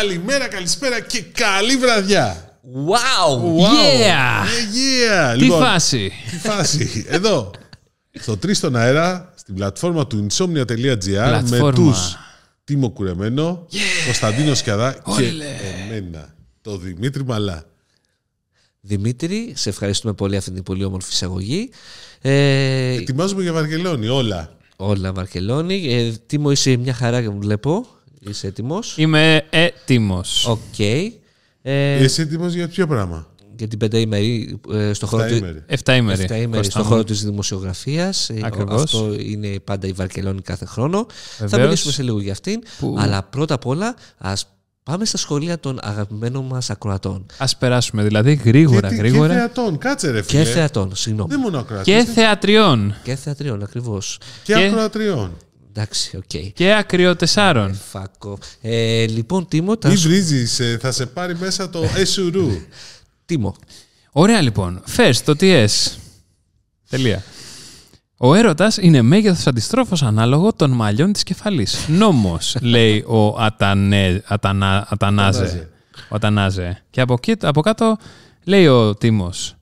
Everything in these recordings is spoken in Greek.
καλημέρα, καλησπέρα και καλή βραδιά. Wow! Wow. Yeah! Yeah, yeah. Τι Λοιπόν, φάση. Τι φάση. Εδώ, στο 3 στον αέρα, στην πλατφόρμα του insomnia.gr με Πλατφόρμα. τους Τίμο Κουρεμένο, Κωνσταντίνο Σκιαδά και Όλε. εμένα, το Δημήτρη Μαλά. Δημήτρη, σε ευχαριστούμε πολύ αυτή την πολύ όμορφη εισαγωγή. Ε, Ετοιμάζουμε για Βαρκελόνη, όλα. όλα Βαρκελόνη. Ε, Τίμο, είσαι μια χαρά, βλέπω. Είσαι έτοιμος; Είμαι έτοιμος. Οκ. Ε, Είσαι έτοιμος για ποιο πράγμα; για την πενταήμερη ε, στο χώρο, του, Εφταήμερη. Εφταήμερη. εφταήμερη Κώστα στο μου. χώρο της δημοσιογραφίας. Ε, Ακριβώς. Αυτό είναι πάντα η Βαρκελόνη κάθε χρόνο. Θα Βεβαίως. μιλήσουμε σε λίγο για αυτήν. Που- Αλλά πρώτα απ' όλα ας πάμε στα σχολεία των αγαπημένων μας ακροατών. Ας περάσουμε δηλαδή γρήγορα, και, γρήγορα. Και θεατών, κάτσε ρε φίλε. Και θεατών, συγγνώμη. Δεν μόνο ακροατές, Και ε, θεατριών. Και θεατριών, ακριβώς. και και- ακροατριών. Εντάξει, οκ. Και ακριοτεσάρων. Φάκο. Ε, λοιπόν, Τίμο, τα Μην σου- βρίζεις, ε, θα σε πάρει μέσα το εσουρού. Τίμο. Ωραία λοιπόν. First, το TS. Τελεία. Ο έρωτας είναι μέγεθος αντιστρόφως ανάλογο των μαλλιών της κεφαλής. Νόμος, λέει ο Ατανέ, Ατανα, Ατανάζε. Ατανάζε. Ο Ατανάζε. Και από, εκεί- από κάτω λέει ο Τίμος.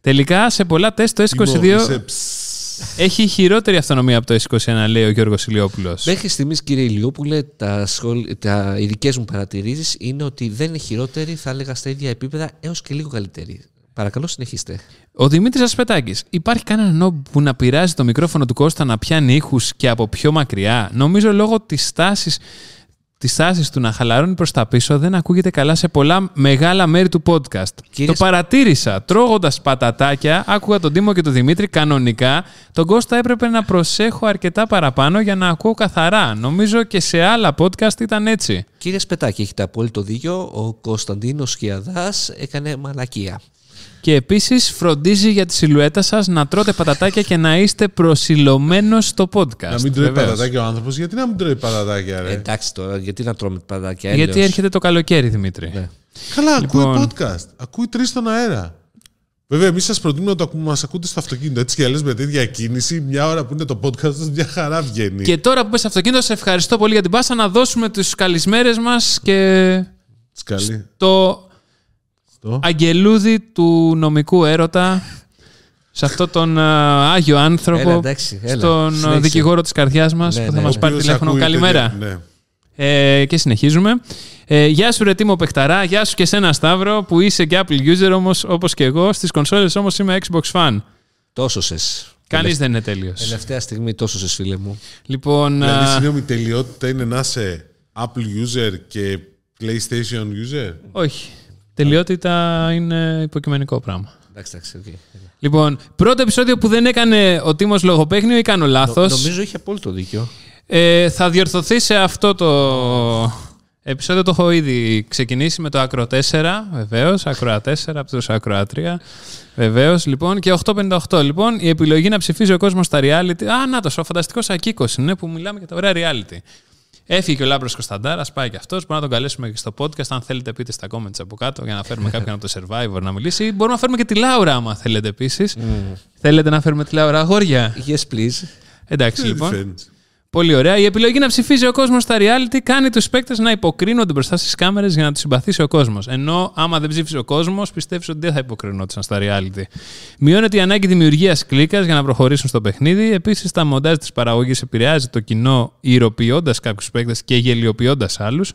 Τελικά σε πολλά τεστ το Τίμο, S22 είσαι ψ. Έχει χειρότερη αυτονομία από το S21, λέει ο Γιώργος Ηλιόπουλος. Μέχρι στιγμής, κύριε Ηλιόπουλε, τα, σχόλ... τα... οι δικέ μου παρατηρήσεις είναι ότι δεν είναι χειρότερη, θα έλεγα στα ίδια επίπεδα έως και λίγο καλύτερη. Παρακαλώ, συνεχίστε. Ο Δημήτρης Ασπετάκης. Υπάρχει κανένα νόμπ που να πειράζει το μικρόφωνο του Κώστα να πιάνει ήχους και από πιο μακριά; Νομίζω λόγω της τάση της τάσης του να χαλαρώνει προς τα πίσω δεν ακούγεται καλά σε πολλά μεγάλα μέρη του podcast. Κύριε Το Σ- παρατήρησα. Τρώγοντας πατατάκια, άκουγα τον Τίμο και τον Δημήτρη κανονικά. Τον Κώστα έπρεπε να προσέχω αρκετά παραπάνω για να ακούω καθαρά. Νομίζω και σε άλλα podcast ήταν έτσι. Κύριε Σπετάκη, έχετε απόλυτο δίκιο. Ο Κωνσταντίνος Σκιαδάς έκανε μαλακία. Και επίσης φροντίζει για τη σιλουέτα σας να τρώτε πατατάκια και να είστε προσιλωμένος στο podcast. Να μην τρώει Βεβαίως. πατατάκια ο άνθρωπος. Γιατί να μην τρώει πατατάκια, Ε, ρε; εντάξει τώρα, γιατί να τρώμε πατατάκια. Γιατί έλεος; έρχεται το καλοκαίρι, Δημήτρη. Ναι. Καλά, Λοιπόν. ακούει podcast. Ακούει τρεις στον αέρα. Βέβαια, εμείς σας προτείνουμε να το μας ακούτε στο αυτοκίνητο. Έτσι κι αλλιώς με τέτοια κίνηση, μια ώρα που είναι το podcast σας, μια χαρά βγαίνει. Και τώρα που πες στο αυτοκίνητο, σε ευχαριστώ πολύ για την πάσα να δώσουμε τους καλησμέρες μας και Σκαλή. το Στο. αγγελούδι του νομικού έρωτα σε αυτόν τον α, Άγιο άνθρωπο, Έλα, εντάξει, έλα. στον α, Συνέχισε. δικηγόρο της καρδιάς μας Ναι, που θα ναι, μας ναι. πάρει Οποίος τηλέφωνο. ακούει Καλημέρα. τέτοια- Ναι. Ε, και συνεχίζουμε. Ε, γεια σου ρε Τίμο Πεχταρά, γεια σου και σένα Σταύρο που είσαι και Apple user όμως όπως και εγώ. Στις κονσόλες όμως είμαι Xbox fan. Τόσο σες. Κανείς δεν είναι τέλειος. Τελευταία στιγμή τόσο σες, φίλε μου. Λοιπόν, Δηλαδή, α, συγγνώμη, τελειότητα είναι να είσαι Apple user και PlayStation user; όχι. Τελειότητα είναι υποκειμενικό πράγμα. Εντάξει, εντάξει. οκ. Λοιπόν, πρώτο επεισόδιο που δεν έκανε ο Τίμος λογοπαίγνιο ή κάνω λάθος. Νομίζω είχε απόλυτο δίκιο. Ε, θα διορθωθεί σε αυτό το επεισόδιο. Το έχω ήδη ξεκινήσει με το Acro 4, βεβαίως. Acro 4 από τους Acro 3. Βεβαίως, λοιπόν. Και 858, λοιπόν. Η επιλογή να ψηφίζει ο κόσμος στα reality. Α, να το, ο φανταστικός Ακίκος είναι που μιλάμε για τα ωραία reality. Έφυγε και ο Λάμπρος Κωνσταντάρας, πάει και αυτός. Μπορούμε να τον καλέσουμε και στο podcast. Αν θέλετε, πείτε στα comments από κάτω για να φέρουμε κάποιον από το survivor να μιλήσει. Ή μπορούμε να φέρουμε και τη Λάουρα, άμα θέλετε επίσης. Θέλετε να φέρουμε τη Λάουρα αγόρια; Yes, please. Εντάξει, Τι λοιπόν. Φαίνεται. Πολύ ωραία. Η επιλογή να ψηφίζει ο κόσμος στα reality κάνει τους παίκτες να υποκρίνονται μπροστά στις κάμερες για να τους συμπαθήσει ο κόσμος. Ενώ άμα δεν ψήφισε ο κόσμος, πιστεύεις ότι δεν θα υποκρινόντουσαν στα reality. Μειώνεται η ανάγκη δημιουργίας κλίκας για να προχωρήσουν στο παιχνίδι. Επίσης, τα μοντάζ της παραγωγής επηρεάζει το κοινό, ηρωποιώντας κάποιους παίκτες και γελιοποιώντας άλλους.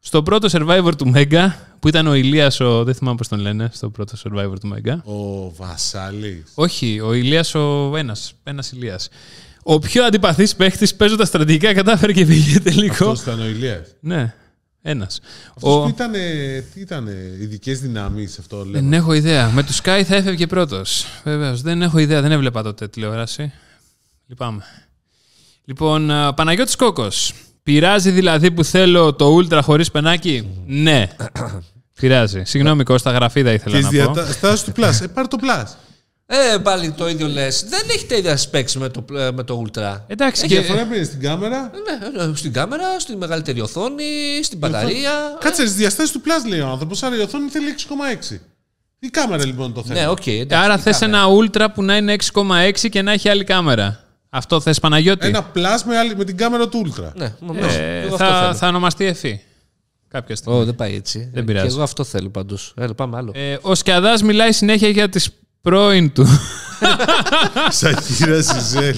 Στο πρώτο survivor του Μέγκα, που ήταν ο Ηλίας ο. Δεν θυμάμαι πώς τον λένε, στο πρώτο survivor του Μέγκα. Ο Βασάλης. Όχι, ο Ηλίας ο ένας, ένας Ηλίας. Ο πιο αντιπαθής παίχτης παίζοντας στρατηγικά κατάφερε και πήγε τελικό. Αυτός ήταν ο Ηλίας. Ναι, ένας. Αυτός Ο... που ήταν. Τι ήταν, ειδικές δυνάμεις αυτό λέμε. Δεν έχω ιδέα. Με του Sky θα έφευγε πρώτος. Βεβαίως. Δεν έχω ιδέα. Δεν έβλεπα τότε τηλεόραση. Λυπάμαι. Λοιπόν, α, Παναγιώτης Κόκος. Πειράζει δηλαδή που θέλω το Ultra χωρίς πενάκι. ναι. Πειράζει. Συγγνώμη Κώστα, γραφίδα ήθελα Και να τι πω. διαστάσει του Plus. Ε, πάρε το Plus. Ε, πάλι το ίδιο λες. Δεν έχει τα ίδια specs με το, με το Ultra. Εντάξει, Και και... διαφορά είναι στην κάμερα. Ναι, ε, στην κάμερα, στη μεγαλύτερη οθόνη, στην μπαταρία. Κάτσε, στις διαστάσεις του Plus λέει ο άνθρωπος. Άρα η οθόνη θέλει 6,6. Η κάμερα λοιπόν το θέμα. Ναι, οκ. εντάξει, Άρα η θες κάμερα. ένα Ultra που να είναι 6,6 και να έχει άλλη κάμερα. Αυτό θες Παναγιώτη; Ένα plus με, άλλη- με την κάμερα του Ultra. Ναι, μόνο Ε, εγώ αυτό θα, θέλω. θα ονομαστεί εφή. Κάποια στιγμή. Ω, δεν πάει έτσι. Δεν Ε, πειράζει. Και εγώ αυτό θέλω πάντως. Έλα, πάμε άλλο. Ε, ο Σκιαδάς μιλάει συνέχεια για τις πρώην του. Σακύρα Σιζέλ.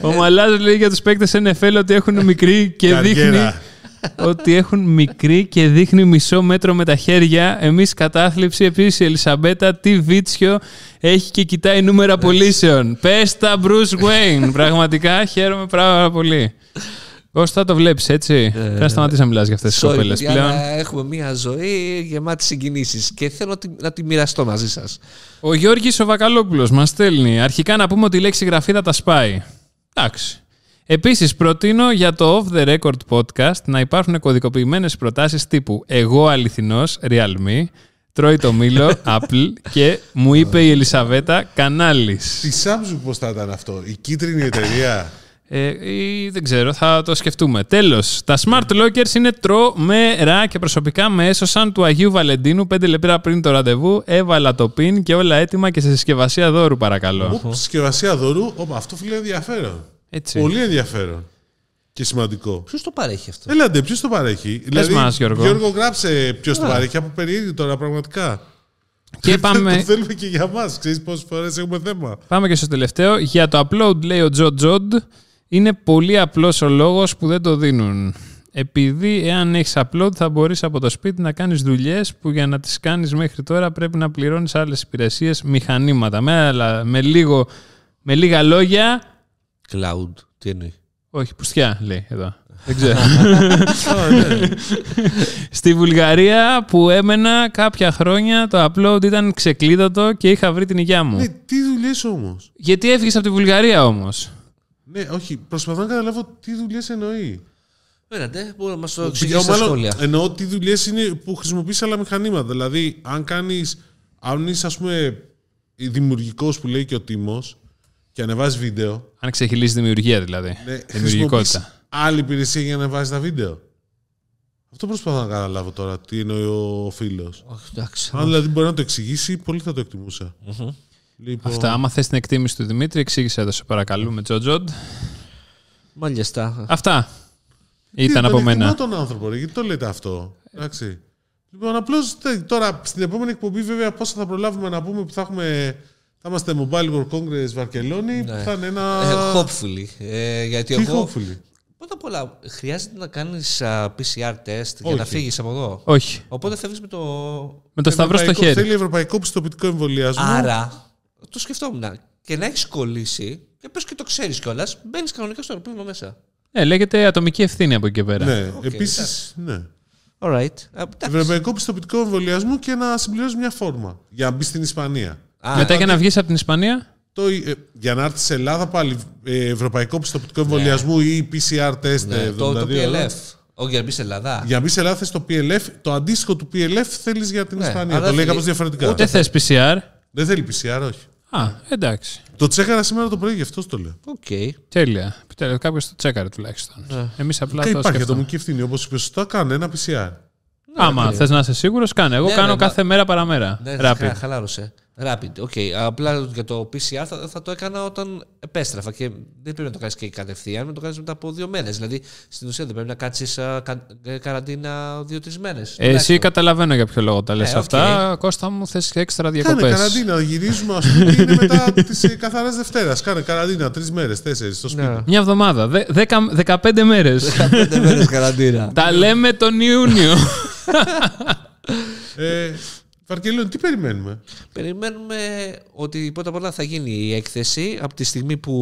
Ο Μαλάς λέει για τους παίκτες NFL ότι έχουν μικρή και δείχνει Καριέρα. ότι έχουν μικρή και δείχνει μισό μέτρο με τα χέρια. Εμείς κατάθλιψη. Επίσης η Ελισαμπέτα τι βίτσιο έχει και κοιτάει νούμερα πωλήσεων. Πες τα Bruce Wayne. Πραγματικά χαίρομαι πάρα πολύ. Πώς θα το βλέπεις έτσι; Πρέπει να σταματήσεις να μιλάς για αυτές τις Sorry, κοπέλες παιδιά, πλέον. αλλά έχουμε μια ζωή γεμάτη συγκινήσεις και θέλω να τη, να τη μοιραστώ μαζί σας. Ο Γιώργης ο Βακαλόπουλος μας στέλνει. Αρχικά να πούμε ότι η λέξη γραφή θα τα σπάει. Εντάξει. Επίσης προτείνω για το Off the Record podcast να υπάρχουν κωδικοποιημένες προτάσεις τύπου «Εγώ αληθινός, Realme», «Τρώει το μήλο, Apple» και «Μου είπε η Ελισαβέτα, κανάλης». Τη Samsung πώς θα ήταν αυτό. Η κίτρινη εταιρεία; Ε, ή δεν ξέρω, θα το σκεφτούμε. Τέλος, τα smart lockers είναι τρομερά και προσωπικά με έσωσαν του Αγίου Βαλεντίνου πέντε λεπτά πριν το ραντεβού. Έβαλα το pin και όλα έτοιμα και σε συσκευασία δώρου, παρακαλώ. Οπ, συσκευασία δώρου. Όπα, αυτό φίλε ενδιαφέρον. Έτσι. Πολύ ενδιαφέρον. Και σημαντικό. Ποιος το παρέχει αυτό; Έλατε, ποιος το παρέχει; Δηλαδή, μας, Γιώργο. Γιώργο, γράψε ποιος το παρέχει. Από περίεργη τώρα, πραγματικά. Και πάμε, το θέλουμε και για μας. Ξέρεις πόσες φορές έχουμε θέμα. πάμε και στο τελευταίο. Για το upload, λέει ο Τζο Τζοντ, είναι πολύ απλός ο λόγος που δεν το δίνουν. Επειδή εάν έχεις upload θα μπορείς από το σπίτι να κάνεις δουλειές που για να τις κάνεις μέχρι τώρα πρέπει να πληρώνεις άλλες υπηρεσίες, μηχανήματα. Με, άλλα- με, λίγο, με λίγα λόγια, Cloud. Τι εννοεί; όχι πουστιά λέει εδώ. Δεν ξέρω. Α, ναι. Στη Βουλγαρία που έμενα κάποια χρόνια το upload ήταν ξεκλείδωτο και είχα βρει την υγειά μου. ναι, τι δουλειές όμως; Γιατί έφυγες από τη Βουλγαρία όμως; Ναι, όχι, προσπαθώ να καταλάβω τι δουλειές εννοεί. Μένατε, μπορεί να μας το Πηγαίνω, εξηγήσεις στα μάλλον, σχόλια. εννοώ τι δουλειές είναι που χρησιμοποιείς άλλα μηχανήματα. Δηλαδή, αν κάνεις. Αν είσαι, ας πούμε, δημιουργικός που λέει και ο Τίμος και ανεβάζεις βίντεο. Αν ξεχυλίσεις δημιουργία δηλαδή. Ναι, χρησιμοποιείς Δημιουργικότητα. άλλη υπηρεσία για να ανεβάζεις τα βίντεο. Αυτό προσπαθώ να καταλάβω τώρα τι εννοεί ο φίλος. Όχι, εντάξει. Αν δηλαδή μπορεί να το εξηγήσει, πολύ θα το εκτιμούσα. Λοιπόν, Αυτά. Άμα θες την εκτίμηση του Δημήτρη, εξήγησε το σε παρακαλούμε, Τζοτζοντ. Μάλιστα. Αυτά. τι, Ήταν τον από εκτιμώ μένα. τον άνθρωπο, ρε, γιατί το λέτε αυτό. Εντάξει. Λοιπόν, απλώς τώρα στην επόμενη εκπομπή, βέβαια, πόσα θα προλάβουμε να πούμε που θα έχουμε. Θα είμαστε Mobile World Congress Βαρκελόνη, που Ναι. θα είναι ένα. Ε, hopefully. Ε, γιατί Τι εγώ. hopefully; Πρώτα απ' όλα, χρειάζεται να κάνεις PCR test για Όχι. να φύγεις από εδώ; Όχι. Οπότε φεύγεις με το. Με το σταυρό στο Ευρωπαϊκό- χέρι. Θέλει ευρωπαϊκό πιστοποιητικό εμβολιασμό. Άρα, το σκεφτόμουν. Και να έχεις κολλήσει, και πες και το ξέρεις κιόλας, μπαίνεις κανονικά στο αεροπλάνο μέσα. Ναι, λέγεται ατομική ευθύνη από εκεί και πέρα. Ναι, Οκ, επίσης. εντάξει. Ναι. Alright. Α, εντάξει. Ευρωπαϊκό πιστοποιητικό εμβολιασμού και να συμπληρώσει μια φόρμα για να μπει στην Ισπανία. Α, Μετά για να βγεις από την Ισπανία; Το, ε, για να έρθεις σε Ελλάδα πάλι ε, ευρωπαϊκό πιστοποιητικό εμβολιασμού ή PCR test ναι, ε, το, το 72 ώρα. PLF. Όχι, για να μπεις σε Ελλάδα. Για να μπεις σε Ελλάδα θες το PLF, το αντίστοιχο του PLF θέλεις για την Ναι, Ισπανία. αλλά Το λέει θέλει- κάπως διαφορετικά. Δεν θες PCR. Δεν θέλει PCR, όχι. Α, εντάξει. Το τσέκαρα σήμερα το πρωί, γι' αυτό το λέω. Οκ. Τέλεια. Κάποιος το τσέκαρε τουλάχιστον. Ναι. Εμείς απλά Και το υπάρχει σκεφτόμαστε. ατομική ευθύνη. Όπως είπες σωστά, κάνε ένα PCR. Άμα θες να είσαι σίγουρος, κάνε. Εγώ Ναι, κάνω ναι, κάθε μέρα παραμέρα. Ναι, Rapid. χα- χαλάρωσε. Rapid. OK. Απλά για το PCR θα, θα το έκανα όταν επέστρεφα και δεν πρέπει να το κάνεις και κατευθείαν, να το κάνεις μετά από δύο μέρες. Δηλαδή στην ουσία δεν πρέπει να κάτσεις καραντίνα δύο-τρεις μέρες. Ε, Εσύ καταλαβαίνω για ποιο λόγο τα λες Ε, οκ. αυτά. Κώστα μου, θες έξτρα Κάνε διακοπές. καραντίνα. Γυρίζουμε, α πούμε, και είναι μετά τι καθαρέ Δευτέρας. Κάνε καραντίνα τρεις μέρες, τέσσερις στο σπίτι. Ναι. Μια εβδομάδα. Δε, δέκα, 15 μέρες. Πέντε μέρες καραντίνα. Τα λέμε τον Ιούνιο. Ε, Βαρκελόνη, τι περιμένουμε; Περιμένουμε ότι πρώτα απ' όλα θα γίνει η έκθεση από τη στιγμή που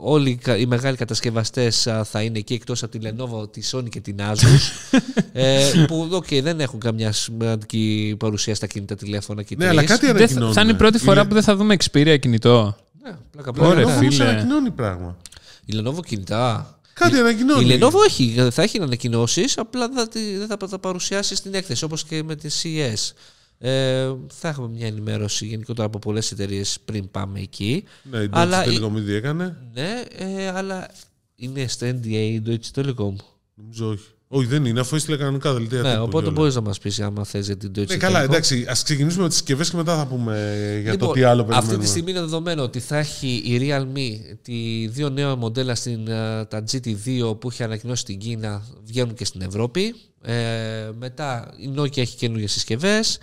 όλοι οι κα- οι μεγάλοι κατασκευαστές α, θα είναι εκεί εκτός από τη Lenovo, τη Sony και την Asus ε, που okay, δεν έχουν καμιά σημαντική παρουσία στα κινητά τηλέφωνα και οι Ναι, αλλά τρεις. κάτι Δεν θα, ανακοινώνουν. θα είναι η πρώτη φορά που δεν θα δούμε Xperia κινητό. Ναι, πλάκα, Ωραία, πλάκα. Ωραία, Ναι. φίλε. ανακοινώνει πράγμα. Η Lenovo κινητά. Κάτι Η ανακοινώνει. Lenovo έχει, θα έχει ανακοινώσεις, απλά θα τη- δεν θα τα παρουσιάσει στην έκθεση όπως και με τη CES. Ε, θα έχουμε μια ενημέρωση γενικότερα από πολλές εταιρείες πριν πάμε εκεί. Ναι, η Αλλά Deutsche η- Telekom ήδη έκανε. Ναι, ε, αλλά είναι στο NDA η Deutsche Telekom. Νομίζω όχι. Όχι, δεν είναι, αφού έστειλε κανονικά δελτία. Ναι, τύπου οπότε κιόλας. μπορείς να μας πεις άμα θες για την Deutsche Ναι, καλά, Telekom. εντάξει. Α ξεκινήσουμε με τις συσκευές και μετά θα πούμε για Λοιπόν, το τι άλλο Αυτή περιμένουμε. τη στιγμή είναι δεδομένο ότι θα έχει η Realme τη δύο νέα μοντέλα στην, ε, τα GT2 που είχε ανακοινώσει στην Κίνα βγαίνουν και στην Ευρώπη. Ε, μετά η Nokia έχει καινούργιες συσκευές.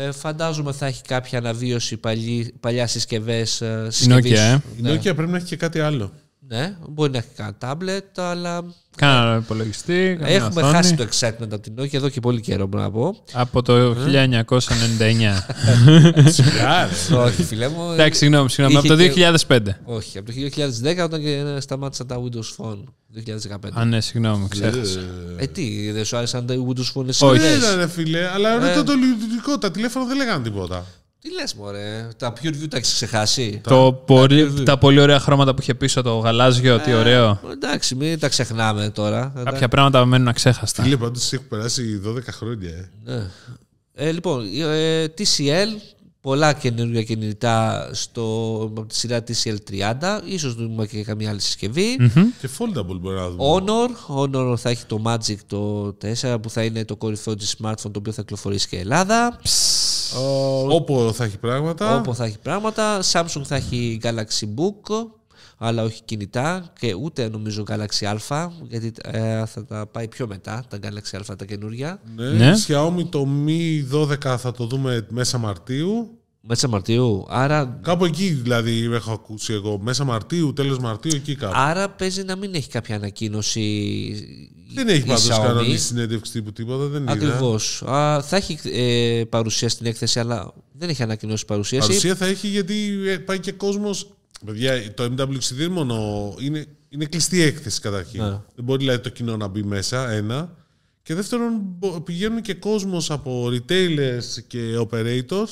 Ε, φαντάζομαι θα έχει κάποια αναβίωση παλι, παλιάς συσκευές. Ε, συσκευής. Nokia, ε. Η Nokia πρέπει να έχει και κάτι άλλο. Ναι, μπορεί να έχει κανένα τάμπλετ, αλλά Κάνα υπολογιστή. καμία έχουμε οθόνη. χάσει το excitement από την Nokia εδώ και πολύ καιρό, μπορώ να πω. Από το 1999. Όχι, φίλε μου. Εντάξει, συγγνώμη, συγγνώμη. Από Είχε το και- 2005. Όχι, από το 2010 όταν και σταμάτησαν τα Windows Phone. 2015. Α, ναι, συγγνώμη, ξέχασα. Ε, τι, δεν σου άρεσαν τα Windows Phone Όχι. συσκευές; Δεν ήταν, φίλε, αλλά Ε. ρωτώ το λειτουργικό. Τα τηλέφωνα δεν λέγανε τίποτα. Τι λες μωρέ, τα PureView τα έχεις ξεχάσει; Το πολύ, τα πολύ ωραία χρώματα που είχε πίσω το γαλάζιο, τι ωραίο. Ε, εντάξει, μην τα ξεχνάμε τώρα. Κάποια πράγματα μένουν αξέχαστα. Φίλε, πάντως έχουν περάσει 12 χρόνια. Ε. Ναι. Ε, λοιπόν, ε, TCL, πολλά καινούργια κινητά στο, από τη σειρά TCL 30, ίσως δούμε και καμία άλλη συσκευή. Και foldable μπορεί να δούμε. Honor, Honor θα έχει το Magic το 4 που θα είναι το κορυφαίο της smartphone το οποίο θα κυκλοφορήσει και Ελλάδα.Όπο θα έχει πράγματα. Όπου θα έχει πράγματα. Samsung θα έχει Galaxy Book, αλλά όχι κινητά και ούτε νομίζω Galaxy Α, γιατί ε, θα τα πάει πιο μετά, τα Galaxy Α τα καινούρια. Ναι. Ναι. Xiaomi το Mi 12 θα το δούμε μέσα Μαρτίου. Μέσα Μαρτίου. Άρα, Κάπου εκεί δηλαδή έχω ακούσει εγώ. Μέσα Μαρτίου, τέλος Μαρτίου, εκεί κάπου. άρα παίζει να μην έχει κάποια ανακοίνωση. Δεν έχει η πάντως Xiaomi. κανονική συνέντευξη τύπου τίποτα. Δεν είδα. Ακριβώς. Θα έχει ε, παρουσία στην έκθεση, αλλά δεν έχει ανακοινώσει παρουσίαση. Παρουσία θα έχει γιατί ε, πάει και κόσμος... Παιδιά, το MWC δεν είναι μόνο... Είναι, είναι κλειστή έκθεση καταρχήν. Ναι. Δεν μπορεί δηλαδή το κοινό να μπει μέσα, ένα. Και δεύτερον, μπο- πηγαίνουν και κόσμος από retailers και operators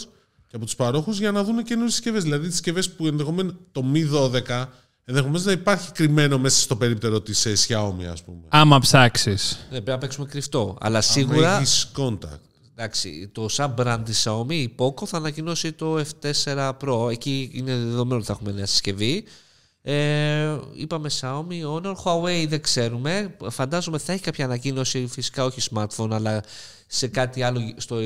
και από τους παρόχους για να δουν καινούριες συσκευές. Δηλαδή τις συσκευές που ενδεχομένως το Mi 12 ενδεχομένως να υπάρχει κρυμμένο μέσα στο περίπτερο της ε, Xiaomi, ας πούμε. Άμα ψάξεις. Ναι, πρέπει να παίξουμε κρυφτό. Αλλά Σίγουρα. σίγουρα έχεις contact. Εντάξει, το sub-brand της Xiaomi, η Poco, θα ανακοινώσει το F4 Pro. Εκεί είναι δεδομένο ότι θα έχουμε νέα συσκευή. Ε, είπαμε Xiaomi, Honor, Huawei δεν ξέρουμε. Φαντάζομαι θα έχει κάποια ανακοίνωση, φυσικά όχι smartphone, αλλά σε κάτι άλλο στο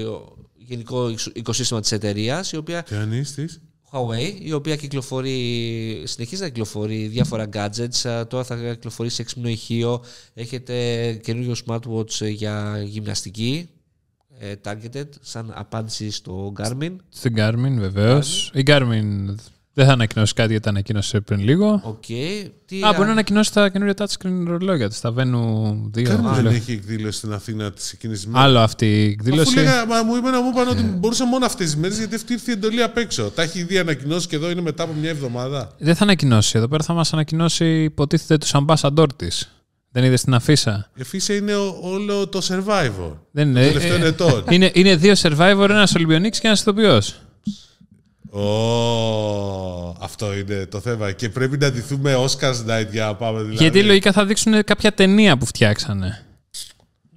γενικό οικοσύστημα της εταιρείας, η οποία Και αν είσαι της. Huawei, η οποία κυκλοφορεί, συνεχίζει να κυκλοφορεί διάφορα gadgets. Α, Τώρα θα κυκλοφορήσει έξυπνο ηχείο. Έχετε καινούριο smartwatch για γυμναστική, ε, targeted, σαν απάντηση στο Garmin. Στην Garmin, βεβαίως. Η Garmin δεν θα ανακοινώσει κάτι γιατί ανακοίνωσε πριν λίγο. Οκ. Τι Α, α- μπορεί να ανακοινώσει τα καινούργια touchscreen ρολόγια της. Τα Venu 2. Κάρμιν δεν λέω. έχει εκδήλωση στην Αθήνα της εκείνης τη μέρα. Άλλο αυτή η Αφού εκδήλωση. λέγα, μα μου είπαν, μου είπαν ότι μπορούσα μόνο αυτές τις μέρες γιατί αυτή ήρθε η εντολή απ' έξω. Τα έχει ήδη ανακοινώσει και εδώ είναι μετά από μια εβδομάδα. Δεν θα ανακοινώσει. Εδώ πέρα θα μας ανακοινώσει, υποτίθεται, τους ambassador της. Δεν είδες την αφίσα; Η φύση είναι ο- όλο το survivor. Δεν Των είναι. τελευταίων ε, ετών. είναι, είναι δύο survivor, ένας Ολυμπιονίκης και ένας ηθοποιός. Ω, αυτό είναι το θέμα. Και πρέπει να ντυθούμε Oscars night για να πάμε δηλαδή. Γιατί λογικά θα δείξουν κάποια ταινία που φτιάξανε.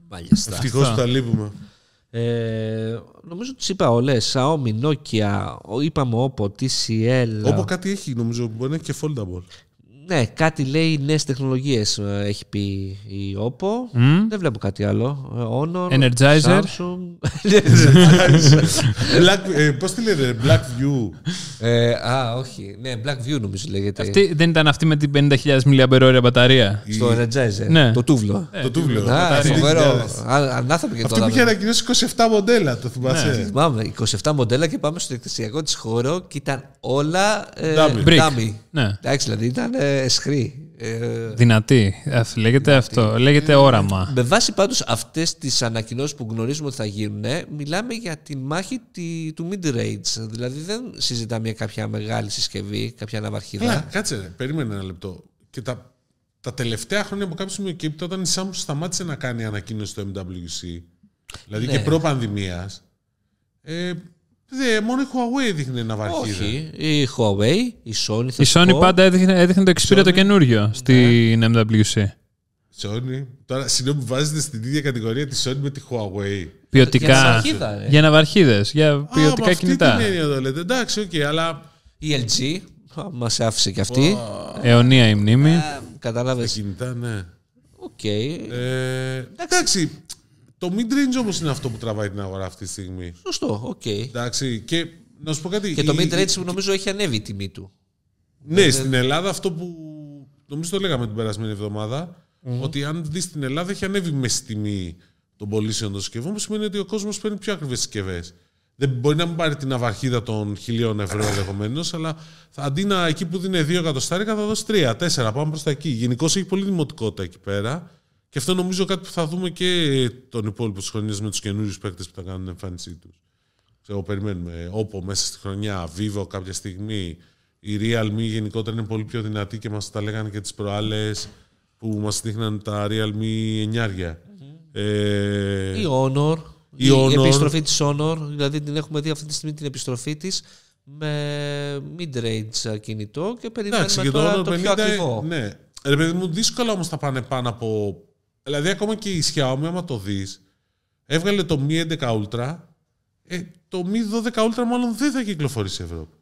Μάλιστα. Ευτυχώς που τα λείπουμε. Ε, νομίζω ότι είπα όλες. Xiaomi, Nokia, ο- είπαμε Oppo, TCL. Όπω κάτι έχει, νομίζω μπορεί να έχει και foldable. Ναι, κάτι λέει νέες τεχνολογίες έχει πει η Oppo. Μμ. Δεν βλέπω κάτι άλλο. Ε, Honor, Energizer. Samsung. Black, ε, πώς τη λένε, Black View. ε, α, όχι. Ναι, Black View νομίζω λέγεται. Αυτή, δεν ήταν αυτή με την 50.000 mAh μπαταρία; Στο Energizer. Ναι. Το τούβλο. το τούβλο. Α, Μπαταρία. φοβερό. 2000. Α, Ανάθαμε και Αυτό τώρα. που είχε βέβαια. ανακοινώσει 27 μοντέλα, το θυμάσαι; Θυμάμαι, 27 μοντέλα και πάμε στο εκτεσιακό της χώρο και ήταν όλα ε, Dummy. Brick. dummy. Ναι. Εντάξει, δηλαδή ήταν ε, εσχρή. Ε, Δυνατή. Αυτό, λέγεται αυτό. Λέγεται όραμα. με βάση πάντως αυτές τις ανακοινώσεις που γνωρίζουμε ότι θα γίνουν, μιλάμε για τη μάχη τη- του mid-range. Δηλαδή δεν συζητάμε για κάποια μεγάλη συσκευή, κάποια ναυαρχίδα. Καλά, κάτσε, ρε, περίμενε ένα λεπτό. Και τα, τα τελευταία χρόνια από κάποιο σημείο και έπειτα, όταν η Samsung σταμάτησε να κάνει ανακοίνωση στο MWC, δηλαδή Ναι. και προ-πανδημίας, ε, δε, μόνο η Huawei δείχνει ένα βαρχίδα. Όχι, η Huawei, η Sony θα Η σου Sony πω. πάντα έδειχνε, έδειχνε το Xperia το Sony. καινούριο στην MWC. Sony. Τώρα, συγγνώμη, βάζετε στην ίδια κατηγορία τη Sony με τη Huawei. Για Ποιοτικά. ναυαρχίδα, ρε. Για ναυαρχίδε, για Α, με ποιοτικά αυτή κινητά. την έννοια το λέτε. Εντάξει, οκ, αλλά Η LG, μας άφησε και αυτή. Αιωνία η μνήμη. Ε, Κατάλαβες. τα κινητά, ναι. OK. OK. Ε, εντάξει, το mid-range όμως είναι αυτό που τραβάει την αγορά αυτή τη στιγμή. Σωστό, οκ. Εντάξει, και να σου πω κάτι. Και το η- mid-range που νομίζω έχει ανέβει η τιμή του. Ναι, στην Ελλάδα αυτό που νομίζω το λέγαμε την περασμένη εβδομάδα, ότι αν δεις στην Ελλάδα έχει ανέβει μες στη τιμή των πωλήσεων των συσκευών, που σημαίνει ότι ο κόσμος παίρνει πιο ακριβές συσκευές. Δεν μπορεί να μην πάρει την αβαρχίδα των χιλίων ευρώ ενδεχομένως, αλλά θα, αντί να εκεί που δίνει 2 εκατοστάρικα θα δώσει 3, 4, πάμε προς τα εκεί. Γενικώς έχει πολύ δημοτικότητα εκεί πέρα. Και αυτό νομίζω κάτι που θα δούμε και τον υπόλοιπο της χρονιάς με τους καινούριους παίκτες που θα κάνουν την εμφάνισή τους. Ξέρω, περιμένουμε.Όπο μέσα στη χρονιά, Vivo κάποια στιγμή. Η Realme γενικότερα είναι πολύ πιο δυνατή και μας τα λέγανε και τις προάλλες που μας δείχναν τα Realme 9. Ε, Η Honor. η Η, Honor. επιστροφή της Honor. Δηλαδή την έχουμε δει αυτή τη στιγμή την επιστροφή της με mid-range κινητό και περιμένουμε εντάξει, για το τώρα Honor το 50, πιο ακριβό. ναι. Ρε παιδί μου, δύσκολα όμως θα πάνε πάνω από... Δηλαδή ακόμα και η Xiaomi, άμα το δεις, έβγαλε το Mi 11 Ultra, ε, το Mi 12 Ultra μάλλον δεν θα κυκλοφορήσει σε Ευρώπη.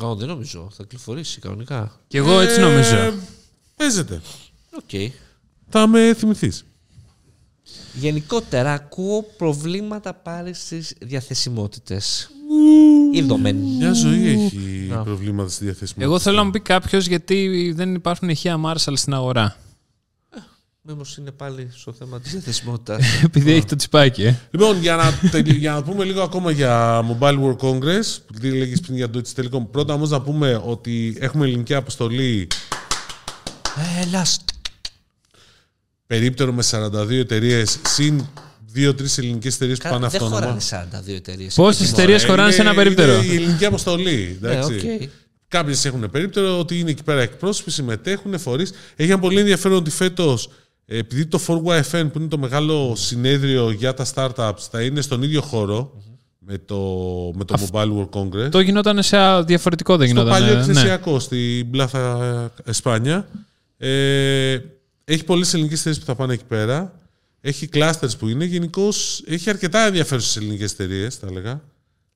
Ω, δεν νομίζω. Θα κυκλοφορήσει κανονικά. Και εγώ έτσι Ε, νομίζω. Παίζεται. Οκ. Θα με θυμηθείς. Γενικότερα ακούω προβλήματα πάλι στις διαθεσιμότητες. Είδομεν. Μια ζωή έχει Α. προβλήματα στη διαθεσιμότητα. Εγώ θέλω να μου πει κάποιος γιατί δεν υπάρχουν ηχεία Marshall στην αγορά. Μήπως είναι πάλι στο θέμα της διαθεσιμότητας. Επειδή έχει το τσιπάκι, ε. Λοιπόν, για να, τελει- για να πούμε λίγο ακόμα για Mobile World Congress, γιατί λέγεις πριν για Deutsche Telekom, πρώτα όμως να πούμε ότι έχουμε ελληνική αποστολή Έλα. περίπτερο με 42 εταιρείες συν 2-3 ελληνικές εταιρείες που πάνε Δεν αυτόνομα. χωράνε 42 εταιρείες. Πόσες εταιρείες χωράνε σε ένα Είναι- περίπτερο; Είναι η ελληνική αποστολή. Ναι, Εντάξει. οκ. Κάποιες έχουν περίπτερο, ότι είναι εκεί πέρα εκπρόσωποι, συμμετέχουν, φορείς. Έχει ένα πολύ ενδιαφέρον ότι φέτος, επειδή το 4YFN που είναι το μεγάλο συνέδριο για τα startups θα είναι στον ίδιο χώρο με το, με το Mobile World Congress. Το γινόταν σε α- διαφορετικό, δεν στο γινόταν. παλιό ε, ναι. εκθεσιακό, στην Πλάθα Εσπάνια. Ε, έχει πολλές ελληνικές εταιρείες που θα πάνε εκεί πέρα. Έχει clusters που είναι. Γενικώς έχει αρκετά ενδιαφέρουσες ελληνικές εταιρείες, θα έλεγα.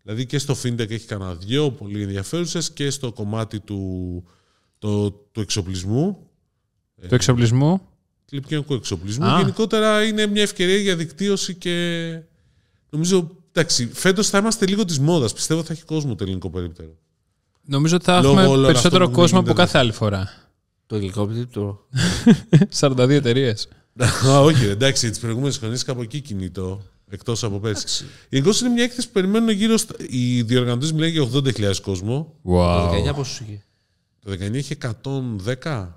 Δηλαδή και στο FinTech έχει κανένα δυο πολύ ενδιαφέρουσες και στο κομμάτι του, το, του εξοπλισμού. Του εξοπλισμού. Κλιπκιακού εξοπλισμού. Α. Γενικότερα είναι μια ευκαιρία για δικτύωση και νομίζω. Εντάξει, φέτος θα είμαστε λίγο της μόδας. Πιστεύω θα έχει κόσμο το ελληνικό περίπτερο. Νομίζω ότι θα Λόγω έχουμε όλων περισσότερο αυτών που κόσμο από γίνεται. κάθε άλλη φορά. Το ελικόπτερο. 42 εταιρείες. Α, όχι, ρε, εντάξει, τις προηγούμενες χρονιές κάπου εκεί κινητό. Εκτός από πέρσι. Γενικώς είναι μια έκθεση που περιμένουν γύρω. Στα... Οι διοργανωτές μιλάνε για 80.000 κόσμο. Το Wow. 19 πόσο είχε; Το 19 είχε 110.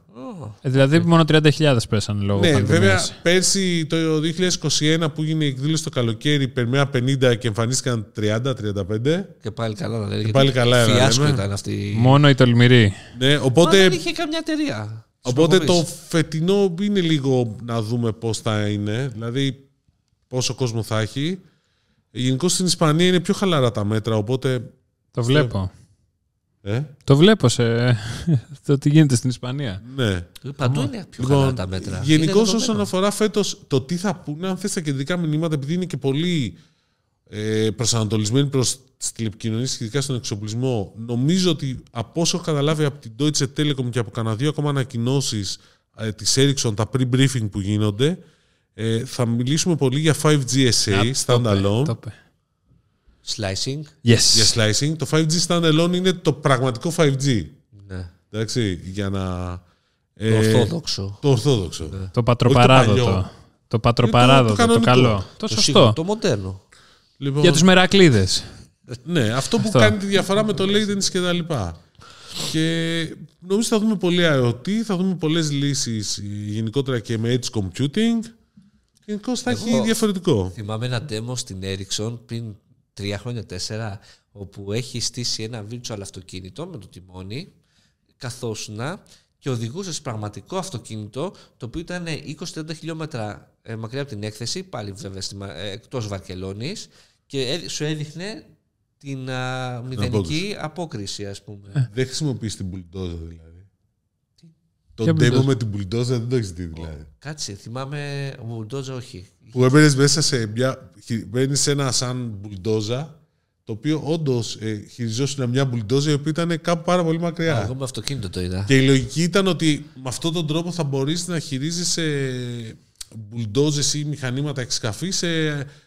Ε, δηλαδή μόνο 30.000 πέσανε λόγω ναι, πανδημίας. βέβαια πέρσι το 2021 που έγινε η εκδήλωση το καλοκαίρι, περιμένα 50 και εμφανίστηκαν 30-35. Και πάλι καλά να λέγεται. πάλι καλά να Φιάσκο λέμε. ήταν αυτή. Μόνο οι τολμηροί. Ναι, Μα οπότε, δεν είχε καμιά εταιρεία. οπότε Προχωρείς. το φετινό είναι λίγο να δούμε πώς θα είναι. Δηλαδή πόσο κόσμο θα έχει. Γενικώς στην Ισπανία είναι πιο χαλαρά τα μέτρα, οπότε. Το βλέπω. Ε, Το βλέπω σε το τι γίνεται στην Ισπανία. ναι. Παντού είναι πιο Λοιπόν, χαλαρά τα μέτρα. Γενικώς Είναι όσον δεδομένο. αφορά φέτος το τι θα πούνε, αν θες τα κεντρικά μηνύματα, επειδή είναι και πολύ ε, προσανατολισμένοι προς τις τηλεπικοινωνίες και ειδικά στον εξοπλισμό, νομίζω ότι από όσο έχω καταλάβει από την Deutsche Telekom και από κανένα δύο ακόμα ανακοινώσεις ε, της Ericsson, τα pre-briefing που γίνονται, ε, θα μιλήσουμε πολύ για 5G SA, standalone. Το είπε. Slicing. Yes. Για slicing. Το 5G standalone είναι το πραγματικό 5G. Ναι. Εντάξει, για να. Το ε, ορθόδοξο. Το ορθόδοξο. Το πατροπαράδοτο. παλιό. Το πατροπαράδοτο, το το, κανονικό. καλό. Το Το σωστό. σίγουρο, Το μοντέρνο. Λοιπόν, Για τους μερακλείδες. Ναι, αυτό που Αυτό. κάνει τη διαφορά με το latency και τα λοιπά. Και νομίζω θα δούμε πολύ IoT, θα δούμε πολλές λύσεις ε, γενικότερα και με edge computing. Γενικώς θα έχει Εγώ- διαφορετικό. Θυμάμαι ένα demo στην Ericsson πριν τρία χρόνια, τέσσερα, όπου έχει στήσει ένα virtual αυτοκίνητο με το τιμόνι, καθόσουνα και οδηγούσε πραγματικό αυτοκίνητο, το οποίο ήταν 20-30 χιλιόμετρα ε, μακριά από την έκθεση, πάλι βέβαια στη, Μα- ε, εκτός Βαρκελόνης, και έδει- σου έδειχνε την α, μηδενική απόκριση, ας πούμε. Δεν χρησιμοποιείς την bulldozer δηλαδή. Το Ποια demo bulldozer? με την bulldozer δεν το έχεις δει δηλαδή. Κάτσε, θυμάμαι, ο Bulldozer όχι. Που έμπαινες μέσα σε μια. Μπαίνεις σε ένα σαν bulldozer, το οποίο όντως ε, χειριζόσουν μια bulldozer η οποία ήταν κάπου πάρα πολύ μακριά. Α, εγώ με αυτοκίνητο το είδα. Και η λογική ήταν ότι με αυτόν τον τρόπο θα μπορείς να χειρίζεσαι μπουλντόζες ή μηχανήματα εξκαφής σε,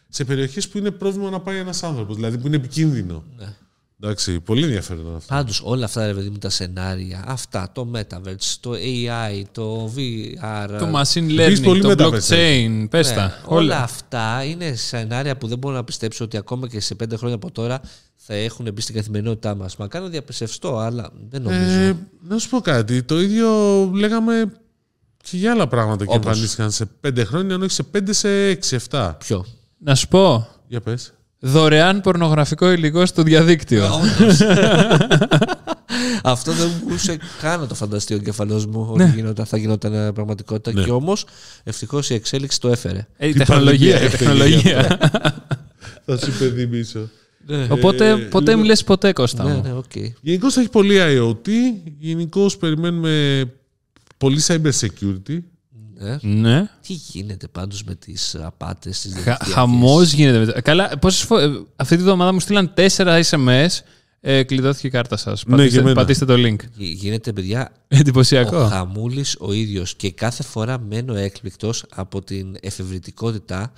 σε περιοχές που είναι πρόβλημα να πάει ένας άνθρωπος, δηλαδή που είναι επικίνδυνο. Ναι. Εντάξει, πολύ ενδιαφέρον αυτό. Πάντως όλα αυτά ρε παιδί μου τα σενάρια, αυτά, το Metaverse, το AI, το VR. Το machine Επίσης, learning, πολύ το Metaverse blockchain, πες ναι, τα. όλα Όλα. αυτά είναι σενάρια που δεν μπορώ να πιστέψω ότι ακόμα και σε πέντε χρόνια από τώρα θα έχουν μπει στην καθημερινότητά μας. Μακάρι να διαπιστευστώ, αλλά δεν νομίζω. Ε, να σου πω κάτι. Το ίδιο λέγαμε και για άλλα πράγματα και Όπως; εμφανίστηκαν σε πέντε χρόνια, ενώ όχι σε πέντε, σε έξι, εφτά. Ποιο; Να σου πω, Για πες. Δωρεάν πορνογραφικό υλικό στο διαδίκτυο. Όντως. Αυτό δεν μπορούσε καν να το φανταστεί ο εγκεφαλός μου ότι Ναι. γινόταν, θα γινόταν πραγματικότητα. Ναι. Και όμως ευτυχώς η εξέλιξη το έφερε. Ε, η Τι τεχνολογία, πανδημία η τεχνολογία. Θα σου υπενθυμίσω. Οπότε Ε, ποτέ λίγο- μην λες ποτέ Κώστα Ναι, μου; ναι, οκ. Γενικώς θα έχει πολύ IoT. Γενικώς περιμένουμε πολύ cyber security. Ναι. Ναι. Τι γίνεται πάντως με τις απάτες τη Χα, χαμός γίνεται. μετά. Καλά, πόσες φο... ε, αυτή τη βδομάδα μου στείλαν 4 SMS. Ε, κλειδώθηκε η κάρτα σας. Ναι, και πατήστε, εμένα. πατήστε το link. Γίνεται, παιδιά, ο Εντυπωσιακό. χαμούλης ο ίδιος. Και κάθε φορά μένω έκπληκτος από την εφευρετικότητα.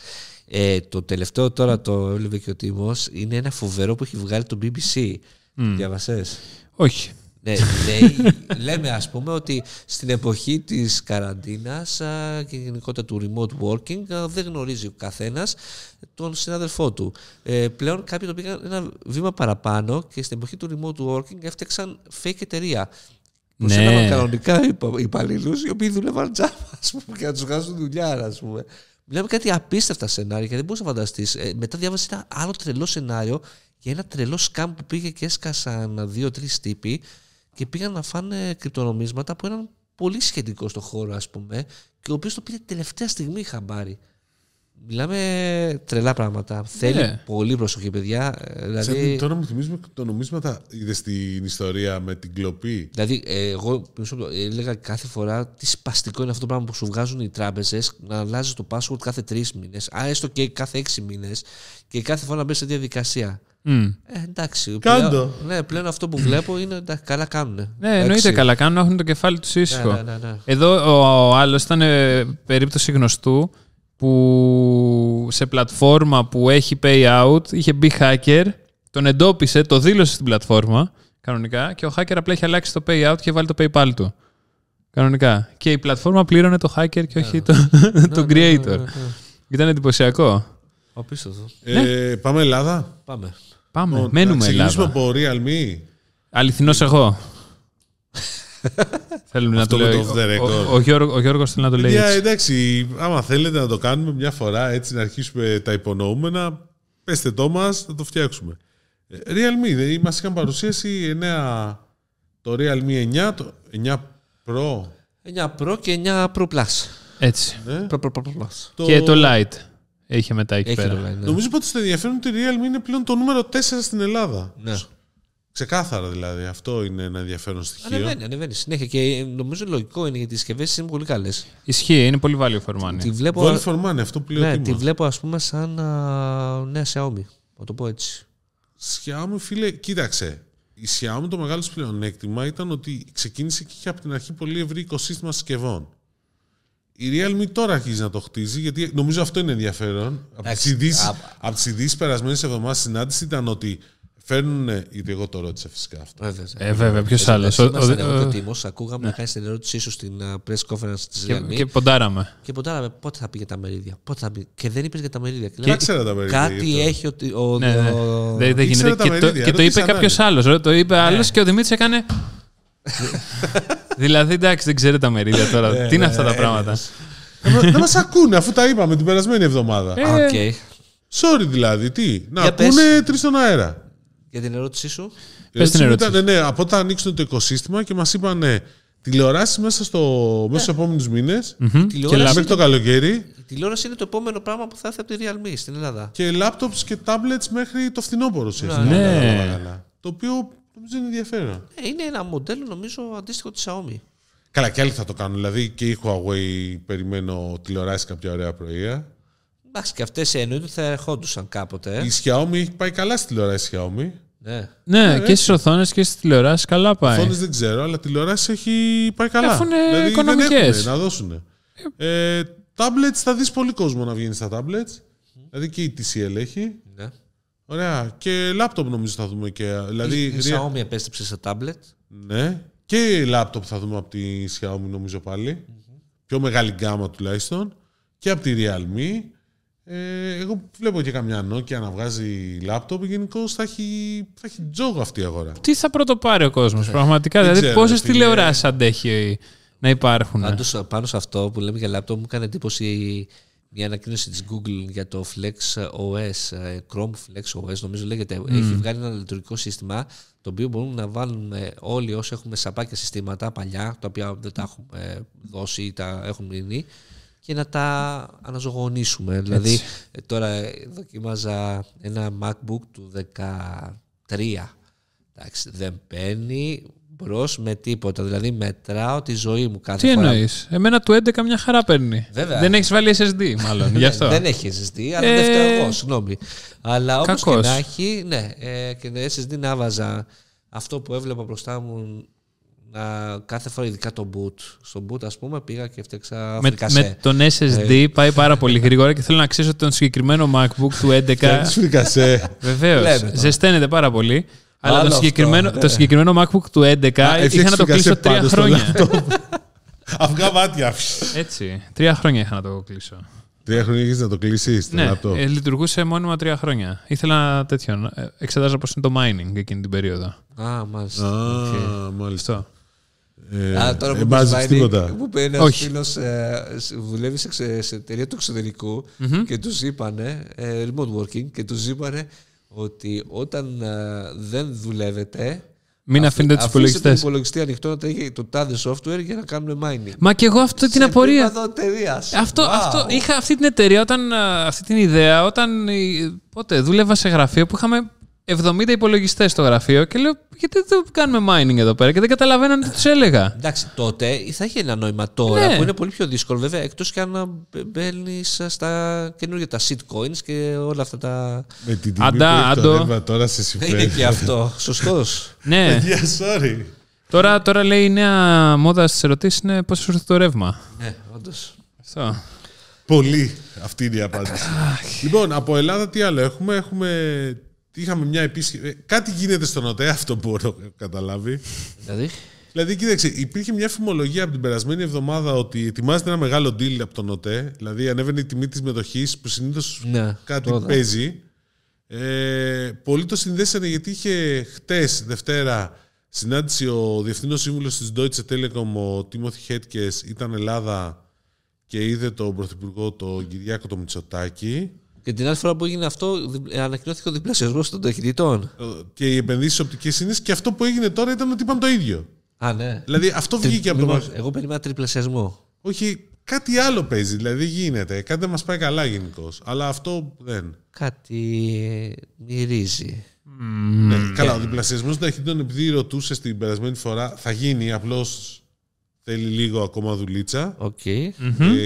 Ε, το τελευταίο τώρα το έβλεπε και ο Τίμος είναι ένα φοβερό που έχει βγάλει το BBC. Διαβασές. Όχι. Ναι, λέει, λέμε ας πούμε ότι στην εποχή της καραντίνας α, και γενικότερα του remote working α, δεν γνωρίζει ο καθένας τον συνάδελφό του. Ε, πλέον κάποιοι το πήγαν ένα βήμα παραπάνω και στην εποχή του remote working έφτιαξαν fake εταιρεία. Προσέλαβαν Ναι. κανονικά υπα- υπαλλήλους οι οποίοι δούλευαν τζάμπα ας πούμε, και να τους βγάζουν δουλειά, ας πούμε. Μιλάμε κάτι απίστευτα σενάρια και δεν μπορούσα να φανταστείς. Ε, μετά διάβασα ένα άλλο τρελό σενάριο για ένα τρελό σκάμ που πήγε και έσκασαν δύο-τρεις τύποι και πήγαν να φάνε κρυπτονομίσματα από έναν πολύ σχετικό στο χώρο, ας πούμε, και ο οποίος το πήρε τελευταία στιγμή χαμπάρι. Μιλάμε τρελά πράγματα. Θέλει πολύ προσοχή, παιδιά. Ε, Δηλαδή, Σαν- Τώρα μου θυμίζουμε το νομίσματα. Είδες την ιστορία με την κλοπή; Δηλαδή, ε, εγώ μισό λεπτό, έλεγα κάθε φορά τι σπαστικό είναι αυτό το πράγμα που σου βγάζουν οι τράπεζες να αλλάζεις το password κάθε τρεις μήνες, α, έστω και κάθε έξι μήνες και κάθε φορά να μπει σε διαδικασία. Μμ. Ε, εντάξει. Κάντο. Πλέον, ναι, πλέον αυτό που βλέπω είναι εντάξει, καλά κάνουν. Ναι, εννοείται καλά. Κάνουν να έχουν το κεφάλι τους ήσυχο. Ναι, ναι, ναι, ναι. Εδώ ο, ο άλλος ήταν ε, περίπτωση γνωστού που σε πλατφόρμα που έχει payout είχε μπει hacker, τον εντόπισε, το δήλωσε στην πλατφόρμα κανονικά και ο hacker απλά είχε αλλάξει το payout και βάλει το PayPal του. Κανονικά. Και η πλατφόρμα πλήρωνε το hacker και όχι το, το creator. Ναι, ναι, ναι. Ήταν εντυπωσιακό. Απίστευτο. Ε, πάμε Ελλάδα. Πάμε. Πάμε. Λοιπόν, Μένουμε να ξεκινήσουμε Ελλάδα. από Realme. Αληθινός εγώ. Θέλουμε να Αυτό το με λέω. το off the Ο, record. ο, ο, Γιώργο- ο Γιώργος θέλει να το λέει Για, έτσι. εντάξει, άμα θέλετε να το κάνουμε μια φορά, έτσι να αρχίσουμε τα υπονοούμενα, πέστε το μας, θα το φτιάξουμε. Ε, Realme, δε, μας είχαν παρουσίαση 9, το Realme 9, το 9 Pro. 9 Pro και 9 Pro Plus. Έτσι. Ναι. Pro, Pro, Pro, Pro Plus. Και το Lite είχε μετά εκεί Έχει πέρα. το line, ναι. Νομίζω ότι το ενδιαφέρον ότι η Realme είναι πλέον το νούμερο 4 στην Ελλάδα. Ναι. Ξεκάθαρα δηλαδή. Αυτό είναι ένα ενδιαφέρον στοιχείο. Ανεβαίνει, ανεβαίνει συνέχεια και νομίζω λογικό είναι γιατί οι συσκευές είναι πολύ καλές. Ισχύει, είναι πολύ value for money. Τη βλέπω, Value for money, αυτό που λέει ο ναι, Τίμος. τη βλέπω ας πούμε σαν α, νέα Xiaomi. Να το πω έτσι. Xiaomi, φίλε, κοίταξε. Η Xiaomi το μεγάλο της πλεονέκτημα ήταν ότι ξεκίνησε και είχε από την αρχή πολύ ευρύ οικοσύστημα συσκευών. Η Realme τώρα αρχίζει να το χτίζει, γιατί νομίζω αυτό είναι ενδιαφέρον. Από τις Εντάξει, ειδήσεις, α- από τις ειδήσεις περασμένες εβδομάδες συνάντηση ήταν ότι φέρνουν, γιατί εγώ το ρώτησα φυσικά αυτό. Βέβαια. Ε, βέβαια, ποιος άλλος; Ήμασταν εγώ και ο Τίμος, ακούγαμε να κάνει την ερώτησή σου στην α, press conference της Και, Realme και και, ποντάραμε. ποντάραμε πότε θα πει για τα μερίδια; Πότε θα πει; Και δεν είπες για τα μερίδια. Και Δεν λέω, ξέρα τα μερίδια. Κάτι γι' αυτό. έχει ότι. Ο, Ναι, ναι. ο- Δεν, δεν ήξερα γίνεται. τα Και το, μερίδια, και το είπε ρωτήσαν κάποιος άλλος. Το είπε άλλος και ο Δημήτρης έκανε. Δηλαδή, εντάξει, δεν ξέρετε τα μερίδια τώρα. Τι είναι αυτά τα πράγματα; Δεν μα ακούνε αφού τα είπαμε την περασμένη εβδομάδα. Ε, Α, οκ. Sorry δηλαδή, τι; Να Για πες. ακούνε τρεις στον αέρα. Για την ερώτησή σου. Πες την Έτσι ερώτηση. ήταν, ναι, από όταν ανοίξουν το οικοσύστημα και μας είπαν ναι, τηλεοράσει μέσα, στο, μέσα στους επόμενους μήνες, Μμμ. Και Τηλεόραση. λα- μέχρι το καλοκαίρι, Η τηλεόραση είναι το επόμενο πράγμα που θα έρθει από τη Realme στην Ελλάδα. και laptops και tablets μέχρι το φθινόπωρο ουσιαστικά. Ναι. αν κατάλαβα καλά. Το οποίο νομίζω είναι ενδιαφέρον. Ε, είναι ένα μοντέλο νομίζω αντίστοιχο της Xiaomi. Καλά, και άλλοι θα το κάνουν. Δηλαδή και η Huawei περιμένω τηλεοράσει κάποια ωραία πρωία. Εντάξει, και αυτές εννοείται ότι θα ερχόντουσαν κάποτε. Ε. Η Xiaomi έχει πάει καλά στη τηλεοράση Xiaomi. Ναι. Ναι, και στις οθόνες και στι τηλεοράσει καλά πάει. Φόνες δεν ξέρω, αλλά τηλεοράσει έχει πάει καλά. Αφού είναι δηλαδή, οικονομικές. Δεν έχουνε να δώσουν. Ε, tablets θα δεις πολύ κόσμο να βγαίνει στα tablets. Δηλαδή και η TCL έχει. Ναι. Ωραία. Και laptop νομίζω θα δούμε και. Δηλαδή, Η, η ρια- Xiaomi επέστρεψε σε tablet. Ναι. Και laptop θα δούμε από τη Xiaomi νομίζω πάλι. Πιο μεγάλη γκάμα τουλάχιστον. Και από τη Realme. Ε, εγώ βλέπω και καμιά Nokia να βγάζει laptop. Γενικώ θα έχει, θα έχει τζόγο αυτή η αγορά. Τι θα πρωτοπάρει ο κόσμος, πραγματικά; Δεν δηλαδή, ξέρω, πόσες ρε φίλε. τηλεοράσεις αντέχει να υπάρχουν; Πάντως, πάνω σε αυτό που λέμε για laptop μου έκανε εντύπωση μια ανακοίνωση της Google για το Flex OS, ε, Chrome Flex OS νομίζω λέγεται. Έχει βγάλει ένα λειτουργικό σύστημα το οποίο μπορούμε να βάλουμε όλοι όσοι έχουμε σαπάκια συστήματα παλιά, τα οποία δεν τα έχουμε ε, δώσει ή τα έχουν μείνει και να τα αναζωογονήσουμε. Δηλαδή ε, τώρα ε, δοκίμαζα ένα MacBook του 13 Εντάξει, δεν παίρνει μπρος με τίποτα. Δηλαδή μετράω τη ζωή μου κάθε Τι φορά. εννοείς; Εμένα του 11 μια χαρά παίρνει. Βέβαια. Δεν έχεις βάλει SSD, μάλλον. γι' αυτό. Δεν έχει SSD, αλλά Ε, δεν φταίω εγώ, συγγνώμη. Αλλά όπω και κακός. να έχει, ναι, ε, και το SSD να βάζα αυτό που έβλεπα μπροστά μου να, κάθε φορά, ειδικά το boot. Στο boot, ας πούμε, πήγα και έφτιαξα με, φρικασέ. με τον SSD πάει πάρα πολύ γρήγορα και θέλω να ξέρω ότι τον συγκεκριμένο MacBook του 11. Φτιάχνεις φρικασέ. Βεβαίως. Λέμε τώρα. Ζεσταίνεται πάρα πολύ. Αλλά Άλλο το αυτό, συγκεκριμένο, ναι. το συγκεκριμένο MacBook του 11 είχα έφτιαξες να το φρικασέ κλείσω τρία πάνω στο χρόνια. laptop. Αυγά μάτια. Έτσι. Τρία χρόνια είχα να το κλείσω. Τρία χρόνια έχεις να το κλείσεις το Ναι, laptop. ε, λειτουργούσε μόνιμα τρία χρόνια. Ήθελα τέτοιο. ε, Εξετάζα πώς είναι το mining εκείνη την περίοδο. Α, μάλιστα. Α, Οκ. μάλιστα. Αυτό. Ε, Α, τώρα ε, που μας είπες mining, τίποτα. Μου είπε ένα Όχι. φίλος δουλεύει σε, ξε- σε εταιρεία του εξωτερικού και τους είπανε, ε, remote working, και τους είπανε ότι όταν ε, δεν δουλεύετε. Μην αφ- αφήνετε τους αφήστε τον υπολογιστές. υπολογιστή ανοιχτό να τρέχει το τάδε software για να κάνουμε mining. Μα και εγώ αυτό την Σε απορία. επίπεδο εταιρείας. Αυτό, Wow. αυτό, είχα αυτή την εταιρεία, όταν, α, αυτή την ιδέα, όταν ε, πότε, δούλευα σε γραφείο που είχαμε 70 υπολογιστές στο γραφείο και λέω γιατί δεν κάνουμε mining εδώ πέρα και δεν καταλαβαίναν τι τους έλεγα. Εντάξει, τότε θα είχε ένα νόημα τώρα Ναι. που είναι πολύ πιο δύσκολο. Βέβαια, εκτός και αν μπαίνει στα καινούργια τα shitcoins και όλα αυτά τα. Με την τιμή Αντά, που έχει το άντο. ρεύμα τώρα σε Είναι συμφέρει. και αυτό. Σωστός. ναι, Παιδιά, sorry. τώρα, τώρα λέει η νέα μόδα στις ερωτήσεις είναι πώς σου έρθει το ρεύμα. ναι, όντως. Αυτό. Πολύ. Αυτή είναι η απάντηση. λοιπόν, από Ελλάδα τι άλλο έχουμε; έχουμε είχαμε μια επίσκεψη. Κάτι γίνεται στον ΟΤΕ, αυτό μπορώ να καταλάβει. Δηλαδή; Δηλαδή, κοίταξε, υπήρχε μια φημολογία από την περασμένη εβδομάδα ότι ετοιμάζεται ένα μεγάλο deal από τον ΟΤΕ. Δηλαδή, ανέβαινε η τιμή της μετοχής που συνήθως Ναι, κάτι το είδα. παίζει. Ε, πολλοί το συνδέσανε γιατί είχε χτες, Δευτέρα, συνάντηση ο διευθύνων σύμβουλος της Deutsche Telekom, ο Τίμωθη Χέτκες, ήταν Ελλάδα και είδε τον Πρωθυπουργό, τον Κυριάκο το Μητσοτάκη. Και την άλλη φορά που έγινε αυτό, δι- ανακοινώθηκε ο διπλασιασμός των ταχυτητών. Ε, Και οι επενδύσεις στις οπτικές ίνε. Και αυτό που έγινε τώρα ήταν ότι είπαν το ίδιο. Α, ναι. Δηλαδή, αυτό βγήκε από το. Λοιπόν, μα- Εγώ περίμενα τριπλασιασμό. Όχι, κάτι άλλο παίζει. Δηλαδή, γίνεται. Κάτι δεν μας πάει καλά γενικώς. Αλλά αυτό δεν. Κάτι μυρίζει. Ναι, καλά, ο διπλασιασμός των ταχυτήτων, επειδή ρωτούσε την περασμένη φορά, θα γίνει. Απλώς θέλει λίγο ακόμα δουλίτσα. Οκ. Ε,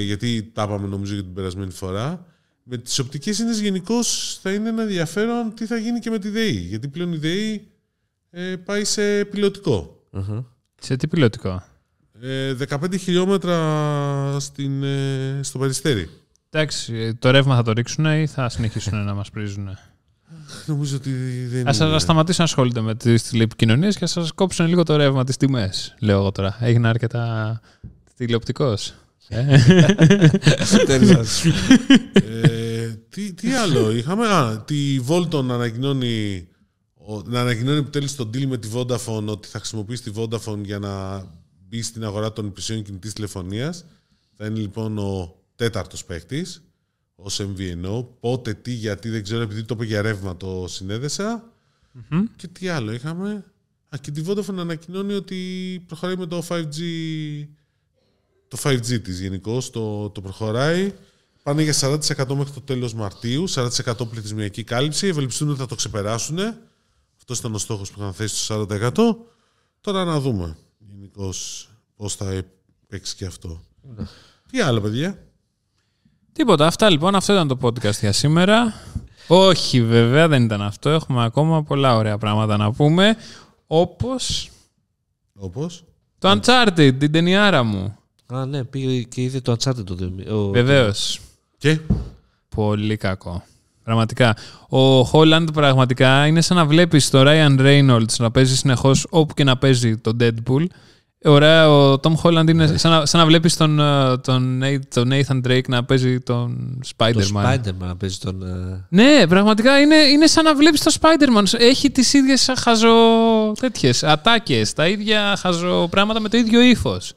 γιατί τα είπαμε νομίζω για την περασμένη φορά. Με τις οπτικές είναι γενικώς θα είναι ένα ενδιαφέρον τι θα γίνει και με τη ΔΕΗ. Γιατί πλέον η ΔΕΗ ε, πάει σε πιλωτικό. Αχα. Σε τι πιλωτικό; Ε, 15 χιλιόμετρα στην, ε, στο Περιστέρι. Εντάξει, ε, το ρεύμα θα το ρίξουν ή θα συνεχίσουν να μας πρήζουν. Νομίζω ότι δεν Α είναι. σταματήσουν να ασχολούνται με τις τηλεπικοινωνίες και ας κόψουν λίγο το ρεύμα τις τιμές. Λέω εγώ τώρα. Έγινα αρκετά τηλεοπτικός. Τέλος. ε, τι, τι άλλο είχαμε. Α, τη Volton ανακοινώνει, ο- να ανακοινώνει επιτέλου τον deal με τη Vodafone ότι θα χρησιμοποιήσει τη Vodafone για να μπει στην αγορά των υπηρεσιών κινητής τηλεφωνίας. Θα είναι λοιπόν ο τέταρτος παίκτης ω MVNO. Πότε, τι, γιατί δεν ξέρω, επειδή το είπε για ρεύμα το συνέδεσα. Και τι άλλο είχαμε. Α, και τη Vodafone ανακοινώνει ότι προχωράει με το 5G το 5G της γενικώς το, το προχωράει. Πάνε για 40% μέχρι το τέλος Μαρτίου, 40% πληθυσμιακή κάλυψη. Ευελπιστούν ότι θα το ξεπεράσουν. Αυτός ήταν ο στόχος που είχαν θέσει στο 40%. Τώρα να δούμε γενικώς πώς θα παίξει και αυτό. Τι άλλο, παιδιά; Τίποτα. Αυτά λοιπόν. Αυτό ήταν το podcast για σήμερα. Όχι, βέβαια δεν ήταν αυτό. Έχουμε ακόμα πολλά ωραία πράγματα να πούμε. Όπως Όπως; το Uncharted, την ταινιάρα μου. Α, ναι, πήγε και είδε το Uncharted το δύο. ο- Βεβαίως. Και; Πολύ κακό. Πραγματικά. Ο Χόλαντ πραγματικά είναι σαν να βλέπεις τον Ryan Reynolds να παίζει συνεχώς όπου και να παίζει τον Deadpool. Ωραία, ο Tom Holland είναι σαν να, σαν να βλέπεις τον, ε, τον, Nate- τον Nathan Drake να παίζει τον Το Spider-Man. Spider-Man να παίζει τον. ε, Ναι, πραγματικά είναι, είναι σαν να βλέπεις τον Spider-Man. Έχει τις ίδιες χαζο. τέτοιες ατάκες, τα ίδια χαζο πράγματα με το ίδιο ύφος.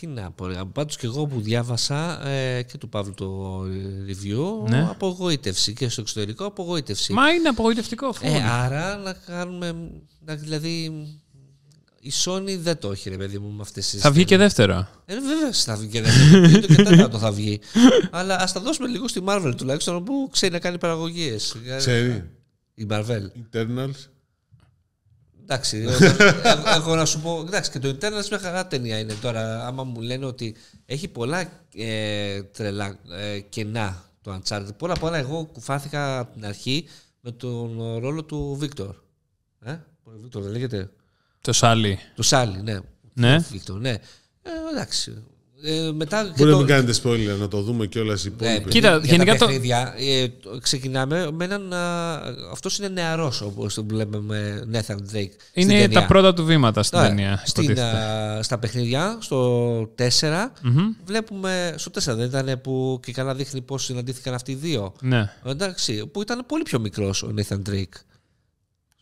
Τι να πω, ρε. Πάντως και εγώ που διάβασα ε, και του Παύλου το ε, review, Ναι. απογοήτευση και στο εξωτερικό απογοήτευση. Μα είναι απογοητευτικό. Ε, φούλ. άρα να κάνουμε. Να, δηλαδή. Η Sony δεν το έχει, ρε παιδί μου, με αυτές τις. Θα βγει και δεύτερο; Ε, βέβαια θα βγει και δεύτερο. Τρίτο και τέταρτο θα βγει. Αλλά ας τα δώσουμε λίγο στη Marvel τουλάχιστον που ξέρει να κάνει παραγωγές. ξέρει. Η Marvel. Internals. Εντάξει, εγώ- έχω να σου πω. Εντάξει, και το Eternals μια χαρά ταινία είναι τώρα. Άμα μου λένε ότι έχει πολλά ε, τρελά ε, κενά το Uncharted. Πολλά πολλά εγώ κουφάθηκα από την αρχή με τον ρόλο του Βίκτορ. Ε, ο Βίκτορ δεν λέγεται; Το Σάλι. Του Σάλι, ναι. Ναι. Βίκτορ, ναι. Ε, εντάξει. Ε, μετά και Μπορεί να το- μην κάνετε spoiler, να το δούμε κιόλας οι ναι, υπόλοιποι. Κοίτα, για γενικά τα το- παιχνίδια, ε, το- ξεκινάμε με έναν. Αυτός είναι νεαρός, όπως τον βλέπουμε με Nathan Drake. στην Είναι ταινία. τα πρώτα του βήματα στην Ωραία. ταινία. Στην, υποτίθεται. α, στα παιχνίδια, στο 4, Μμμ. βλέπουμε. Στο 4 δεν ήταν που και καλά δείχνει πώς συναντήθηκαν αυτοί οι δύο. Ναι. Εντάξει, που ήταν πολύ πιο μικρός ο Nathan Drake.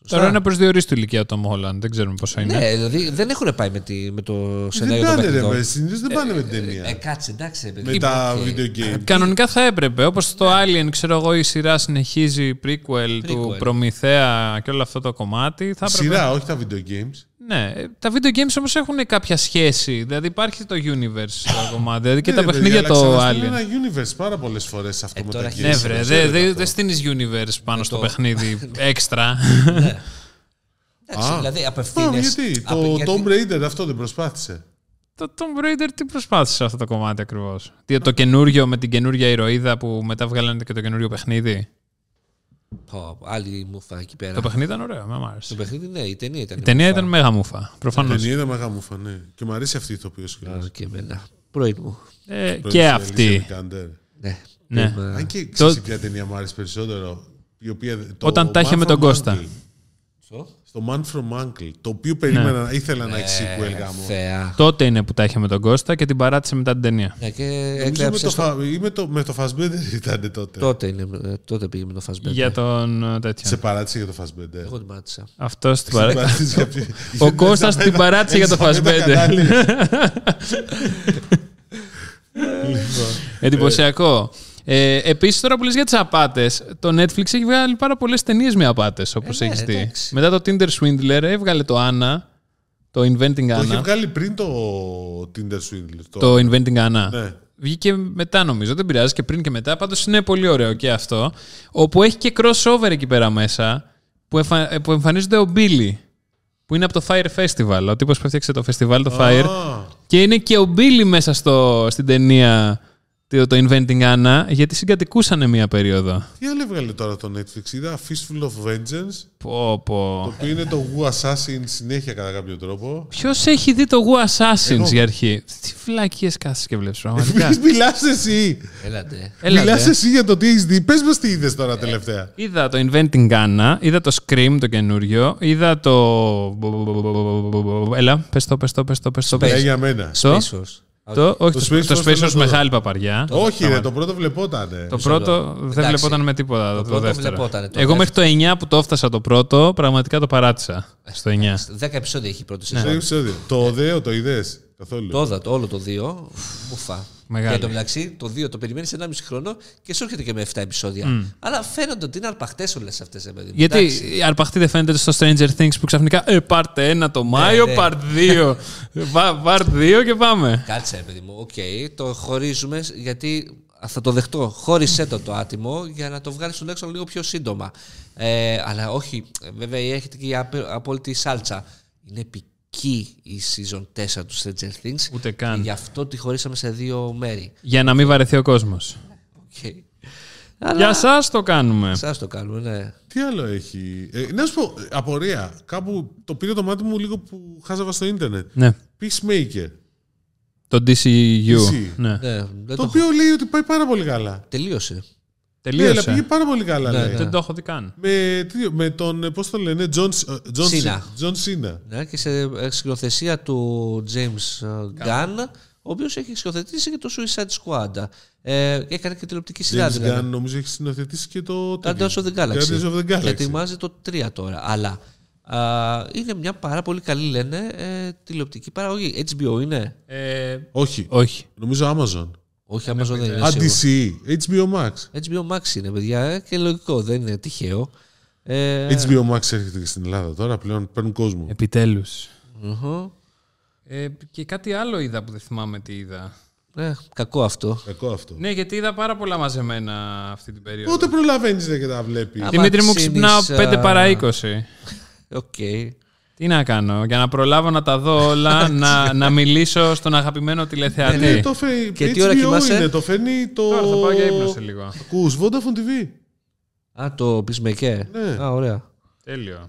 Τώρα είναι προσδιορίσει του ηλικία του Tom Holland. Δεν ξέρουμε πόσο είναι. Ναι, δηλαδή δεν έχουν πάει με, τη, με το Δεν σενάριο των πάνε ρε, παιχνιδιών. με, συνήθως δεν πάνε με την Ε, ταινία. κάτσε, εντάξει. ρε παιδί. Με τα Οκ. video game. Κανονικά θα έπρεπε. Όπως το Alien, ξέρω εγώ, η σειρά συνεχίζει prequel, του Prequel. Προμηθέα και όλο αυτό το κομμάτι. Θα έπρεπε... Σειρά, όχι τα video games. Ναι, ε, τα video games όμως έχουν κάποια σχέση. Δηλαδή υπάρχει το universe το κομμάτι. Δηλαδή και Ναι, τα ρε, παιδί, παιχνίδια αλλά το ξαναστείλουν Alien. ένα universe πάρα πολλές φορές αυτό Ε, με τώρα τα έχει- games. Ναι, Το βρε, ξέρετε δεν αυτό. στείνεις universe πάνω Με στο το- παιχνίδι έξτρα. Εντάξει, Α. δηλαδή Α, απευθύνε. γιατί, το Tomb Raider αυτό δεν προσπάθησε. Το Tomb Raider τι προσπάθησε αυτό το κομμάτι ακριβώς; Το καινούριο με την καινούργια ηρωίδα που μετά βγάλανε και το καινούριο παιχνίδι; Άλλη μουφα εκεί πέρα. Το παιχνίδι ήταν ωραίο, με μ' άρεσε. Το παιχνίδι, ναι, η ταινία ήταν. Η ταινία μουφα. ήταν μέγα μουφα. Η Προφανώ. ταινία ήταν μεγάλα μου φανέ. Και μου αρέσει αυτή η ηθοποιός Α, κιόλας. και εμένα. Πρώην μου. Ε, Πρώτη και σε αυτή. Alicia Vikander. Ναι. Ναι. Είμαι- Αν και Το- ξέρεις ποια ταινία μου άρεσε περισσότερο. Η οποία, το Όταν τα είχε Man με τον from Κώστα. Uncle. Στο; Στο Man from Uncle. Το οποίο περίμενα, ήθελα να έχει Ε, sequel γάμο. Θεά. Τότε είναι που τα είχε με τον Κώστα και την παράτησε μετά την ταινία. Ναι, και Νομίζω με έκλαψε το, στο... φα... ή με το, με το Fassbender ήταν τότε. Τότε, είναι, ε, τότε πήγε με το Fassbender. Για τον ε, Σε τέτοιο. παράτησε για το Fassbender. Εγώ την πάτησα. Αυτός την Σε παράτησε. παράτησε για ποιο- Ο Κώστας την παράτησε για το Έχεις απέναντι Fassbender. κανάλι. Εντυπωσιακό. Ε, Επίσης, τώρα που λες για τις απάτες, το Netflix έχει βγάλει πάρα πολλές ταινίες με απάτες, όπως ναι, έχεις δει. εντάξει. Μετά το Tinder Swindler έβγαλε το Anna, το Inventing Το είχε Anna. βγάλει πριν το Tinder Swindler. Το... Το Inventing Anna. Ναι. Βγήκε μετά νομίζω, δεν πειράζει και πριν και μετά. Πάντως είναι πολύ ωραίο και αυτό. Όπου έχει και crossover εκεί πέρα μέσα που, εμφα... ε, που εμφανίζονται ο Billy. Που είναι από το Fire Festival. Ο τύπος που έφτιαξε το festival, το Fire. Α, Και είναι και ο Billy μέσα στο, στην ταινία το, το Inventing Anna, γιατί συγκατοικούσαν μία περίοδο. Τι άλλο έβγαλε τώρα το Netflix. Είδα Fistful of Vengeance. Πω, πω. Το οποίο είναι το Wu Assassin συνέχεια κατά κάποιο τρόπο. Ποιος έχει δει το Wu Assassins Εγώ. για αρχή; Τι φυλακίες κάθεσαι και βλέπεις, πραγματικά. Μιλάς εσύ. Έλατε. Έλατε. Μιλάς εσύ για το τι έχεις δει. Πες μας τι είδες τώρα τελευταία. Είδα το Inventing Anna, είδα το Scream το καινούριο, είδα το. Έλα, πες το, πες το, πες το, πες το. Ε, πες. για μένα. Το, Space Force. Το, όχι, Το το, Space το Force Space θέλω Force να το μεγάλη παπαριά. Όχι, ρε, το πρώτο βλεπόταν. Το πρώτο δεν Εντάξει. βλεπόταν με τίποτα το, πρώτο δεύτερο. βλεπότανε, το Εγώ μέχρι το 9 που το έφτασα το πρώτο, πραγματικά το παράτησα. Στο 9. Δέκα επεισόδια έχει η πρώτη Στο σεζόν. επεισόδιο. Το οδέο το είδες καθόλου. Το είδα το όλο το 2. Μουφα. Μεγάλη. Και εν τω μεταξύ το 2 το περιμένεις 1,5 χρόνο και σου έρχεται και με 7 επεισόδια. Αλλά φαίνονται ότι είναι αρπαχτές όλες αυτές. Γιατί η αρπαχτή δεν φαίνεται στο Stranger Things που ξαφνικά ε, πάρτε ένα το Μάιο, ναι. πάρτε δύο. Βα- Πάρτε δύο και πάμε. Κάτσε, ρε παιδί μου. Οκ, το χωρίζουμε γιατί θα το δεχτώ. Χώρισε το το άτιμο για να το βγάλεις τουλάχιστον λίγο πιο σύντομα. Ε, αλλά όχι, βέβαια έχετε και η απ- απόλυτη σάλτσα. Είναι επική η season 4 του Stranger Things. Ούτε Και καν. γι' αυτό τη χωρίσαμε σε δύο μέρη. Για να μην βαρεθεί ο κόσμος. Okay. Αλλά Για εσάς το κάνουμε. σας το κάνουμε, ναι. Τι άλλο έχει; Ε, να σου πω, απορία. Κάπου το πήρε το μάτι μου λίγο που χάζαβα στο ίντερνετ. Ναι. Peacemaker. Το DCU. DC. Ναι. Ναι, δεν Το το, οποίο λέει ότι πάει πάρα πολύ καλά. τελείωσε. Ναι, αλλά Τελείωσε. πήγε πάρα πολύ καλά. Ναι, λέει. ναι. Δεν το έχω δει καν. Με, τι- με τον, πώς το λένε, John, John, Cena. John Cena. Ναι, και σε ε, σκηνοθεσία του James ε, Gunn, ο οποίος έχει σκηνοθετήσει και το Suicide Squad. Ε, έκανε και τηλεοπτική σειρά James δηλαδή. Gunn νομίζω έχει συνοθετήσει και το... Guardians of the Galaxy. Guardians of the Και Galaxy. ετοιμάζει το 3 τώρα. Αλλά α, είναι μια πάρα πολύ καλή, λένε, ε, τηλεοπτική παραγωγή. HBO είναι; Ε, Όχι, όχι. νομίζω Amazon. Όχι, Amazon δεν είναι. Α, σίγουρο. DC, HBO Max. HBO Max είναι, παιδιά, ε, και λογικό, δεν είναι τυχαίο. Ε, HBO Max έρχεται και στην Ελλάδα τώρα, πλέον παίρνουν κόσμο. Επιτέλους. μμμ. Ε, και κάτι άλλο είδα που δεν θυμάμαι τι είδα. Ε, κακό αυτό. Κακό αυτό. Ναι, γιατί είδα πάρα πολλά μαζεμένα αυτή την περίοδο. Πότε προλαβαίνεις και τα βλέπεις; Α, Δημήτρη μου Άμα ξυπνάω ξύνεις, 5 α, παρά 20. Οκ. Τι να κάνω, για να προλάβω να τα δω όλα, να, να μιλήσω στον αγαπημένο τηλεθεατή. Ναι, το φέρνει. Και τι HBO ώρα κοιμάσαι; είναι, το φέρνει το. Τώρα θα πάω για ύπνο σε λίγο. Ακούς, Vodafone TV. Α, το Peacemaker. Ναι. Α, ωραία. Τέλειο.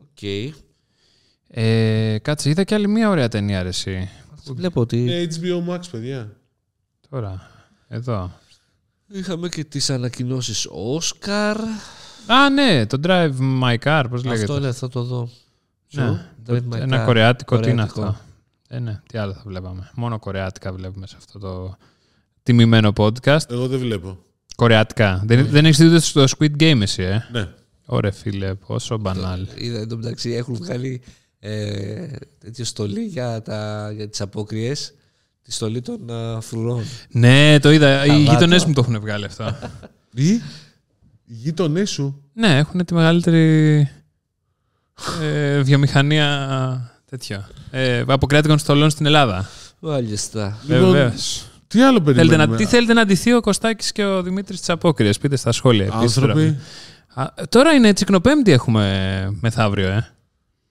Οκ. Ε, κάτσε, είδα και άλλη μία ωραία ταινία, ρε, εσύ. Βλέπω ότι Ε, HBO Max, παιδιά. Τώρα, εδώ. είχαμε και τις ανακοινώσεις Oscar. Α, ναι, το Drive My Car, πώς λέγεται. Αυτό λέει, θα το δω. Ναι, Drive My ένα Car. κορεάτικο, τι είναι Κορεάτικο. αυτό; Ε, ναι, τι άλλο θα βλέπαμε. Μόνο κορεάτικα βλέπουμε σε αυτό το τιμημένο podcast. Εγώ δεν βλέπω. Κορεάτικα. Δεν, δεν έχεις δει ούτε στο Squid Game εσύ, ε; Ναι. Ωραία, φίλε, πόσο μπανάλ. Είδα εν τω μεταξύ έχουν βγάλει ε, τέτοια στολή για, τα, για τις απόκριες. Τη στολή των α, φρουρών. Ναι, το είδα. Οι Καλά, γείτονές το. μου το έχουν βγάλει αυτό. Ή οι γείτονές σου; ναι, έχουν τη μεγαλύτερη ε, βιομηχανία τέτοιο. Ε, αποκράτικων στολών στην Ελλάδα. Μάλιστα. Λοιπόν, Βεβαίως. Τι άλλο Θέλετε περιμένουμε; να, τι θέλετε να ντυθεί ο Κωστάκης και ο Δημήτρης της Απόκριας; Πείτε στα σχόλια. επίστροφα. Άνθρωποι. Α, τώρα είναι τσικνοπέμπτη έχουμε μεθαύριο, ε.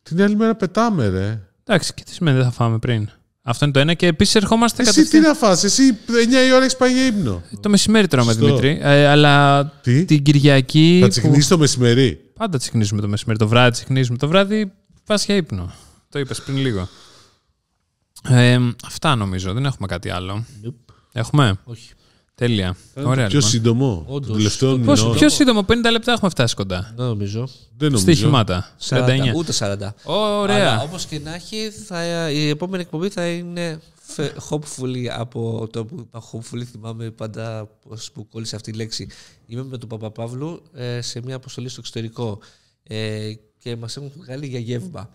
Την άλλη μέρα πετάμε, ρε. Εντάξει, και τι σημαίνει δεν θα φάμε πριν. Αυτό είναι το ένα και επίσης ερχόμαστε Εσύ τι κατευθείαν. να φας, εσύ 9 η ώρα έχεις πάει για ύπνο. Το μεσημέρι τρώμε, Σωστό. Δημήτρη. Ε, αλλά Τι, την Κυριακή. θα που- τσιχνίσει το μεσημερί. Πάντα τσικνίζουμε το μεσημέρι. Το βράδυ τσικνίζουμε. Το βράδυ πας για ύπνο. Το είπες πριν λίγο. Ε, αυτά νομίζω. Δεν έχουμε κάτι άλλο. Nope. Έχουμε; Όχι. Τέλεια. Ωραία, Πιο λοιπόν. σύντομο. Όντως. Των τελευταίων Το Πώς, μηνών. πιο σύντομο, 50 λεπτά έχουμε φτάσει κοντά. Δεν νομίζω. Δεν νομίζω. Στοιχημάτα. 40, 39. ούτε 40. Ωραία. Αλλά όπως και να έχει, θα, η επόμενη εκπομπή θα είναι φε- hopefully από το που είπα hopefully θυμάμαι πάντα πώς που κόλλησε αυτή η λέξη. Είμαι με τον Παπαπαύλου ε, σε μια αποστολή στο εξωτερικό ε, και μας έχουν βγάλει για γεύμα.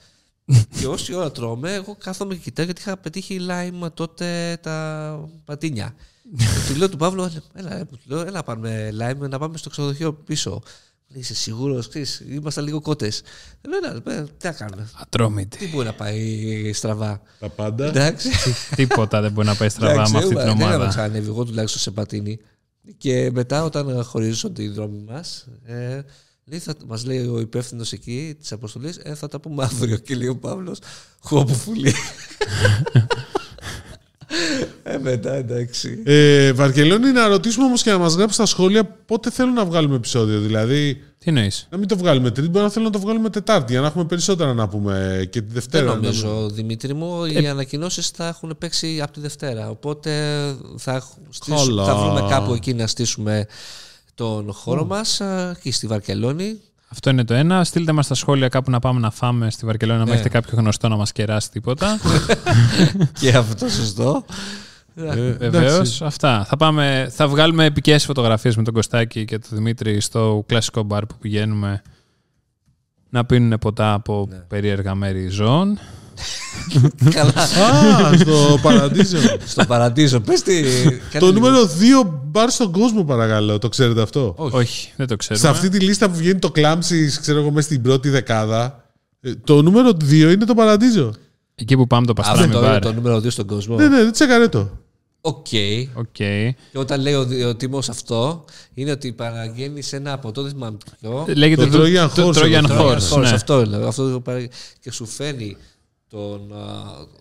και όση ώρα τρώμε, εγώ κάθομαι και κοιτάω γιατί είχα πετύχει lime τότε τα πατίνια. και του λέω του Παύλου, έλα, έλα, του λέω, έλα πάμε lime να πάμε στο ξενοδοχείο πίσω. Λέει, Είσαι σίγουρος, ήμασταν λίγο κότες. Λέω, «Ναι, ναι, τι να κάνουμε. Ατρόμητη. Τι μπορεί να πάει στραβά. Τα πάντα. Εντάξει. Τίποτα δεν μπορεί να πάει στραβά Εντάξει, με αυτή εγώ την Δεν είχαμε ομάδα. ξανανεύει, εγώ τουλάχιστον σε πατίνι. Και μετά, όταν χωρίζονται οι δρόμοι μας, ε, λέει, θα, μας λέει ο υπεύθυνος εκεί της αποστολής, ε, θα τα πούμε αύριο. Και λέει ο Παύλος, χώπου φουλή. ε, μετά εντάξει. Ε, Βαρκελόνη, να ρωτήσουμε όμως και να μας γράψει στα σχόλια πότε θέλουν να βγάλουμε επεισόδιο. Δηλαδή, Τι εννοείς; να μην το βγάλουμε Τρίτη, μπορεί να θέλουν να το βγάλουμε Τετάρτη για να έχουμε περισσότερα να πούμε και τη Δεν Δευτέρα. να νομίζω, Δημήτρη μου. Οι ανακοινώσεις θα έχουν παίξει από τη Δευτέρα. Οπότε θα, έχ- στήσουμε- Καλά. θα βρούμε κάπου εκεί να στήσουμε τον χώρο μας μα εκεί στη Βαρκελόνη. Αυτό είναι το ένα. Στείλτε μας στα σχόλια κάπου να πάμε να φάμε στη Βαρκελόνη, να Ναι. έχετε κάποιο γνωστό να μας κεράσει τίποτα. και αυτό σωστό. Ε, Βεβαίω. εντάξει. Αυτά. Θα, πάμε, θα βγάλουμε επικές φωτογραφίες με τον Κωστάκη και τον Δημήτρη στο κλασικό μπαρ που πηγαίνουμε να πίνουν ποτά από Ναι. περίεργα μέρη ζώων. Καλά. Α, στο Παραντίζο. Στο παραντίζο. Πες τι. κάτι το λίγο. νούμερο 2 μπαρ στον κόσμο, παρακαλώ. Το ξέρετε αυτό; Όχι. Όχι, δεν το ξέρουμε. Σε αυτή τη λίστα που βγαίνει το Κλάμψη, ξέρω εγώ, μέσα στην πρώτη δεκάδα, ε, το νούμερο 2 είναι το Paradiso. Εκεί που πάμε το παστράμι Αυτό είναι μπαρ. το νούμερο 2 στον κόσμο. Ναι, ναι, δεν τσέκαρέ το. OK. OK. Και όταν λέει ο, ο Τίμο αυτό, είναι ότι παραγγέλνεις ένα από το δεν θυμάμαι ποιο. Λέγεται Το Trojan το- Horse, Trojan το Trojan Horse, Horse, ναι. Αυτό είναι. Αυτό το παρα- και σου φέρνει τον, α,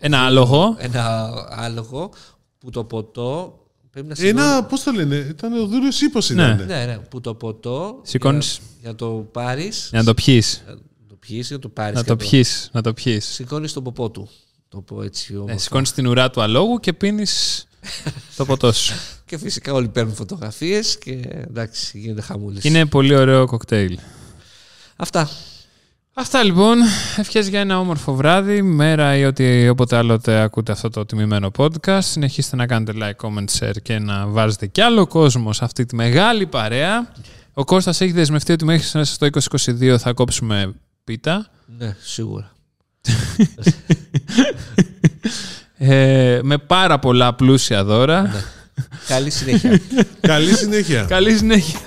Ένα άλογο. ένα άλογο που το ποτό πρέπει να σηκώνει. Ένα, πώς το λένε, ήταν ο Δούριος ίππο Ναι. ήταν. Ναι, ναι, που το ποτό Σηκώνεις- για, για να το πάρεις. Για να το πιει. Να το πιείς, για να το πάρεις. Να το πιει. Να το πιει. Σηκώνεις τον ποπό του. Το πω έτσι Ναι, όμορφα. Σηκώνεις την ουρά του αλόγου και πίνεις το ποτό σου. Και φυσικά όλοι παίρνουν φωτογραφίες και εντάξει, γίνεται χαμούλη. Είναι πολύ ωραίο κοκτέιλ. Αυτά. Αυτά λοιπόν. Ευχές για ένα όμορφο βράδυ, μέρα ή ότι όποτε άλλοτε ακούτε αυτό το τιμημένο podcast. Συνεχίστε να κάνετε like, comment, share και να βάζετε κι άλλο κόσμο σε αυτή τη μεγάλη παρέα. Ο Κώστας έχει δεσμευτεί ότι μέχρι μέσα στο 2022 θα κόψουμε πίτα. Ναι, σίγουρα. Ε, με πάρα πολλά πλούσια δώρα. Καλή συνέχεια. Καλή συνέχεια. Καλή συνέχεια.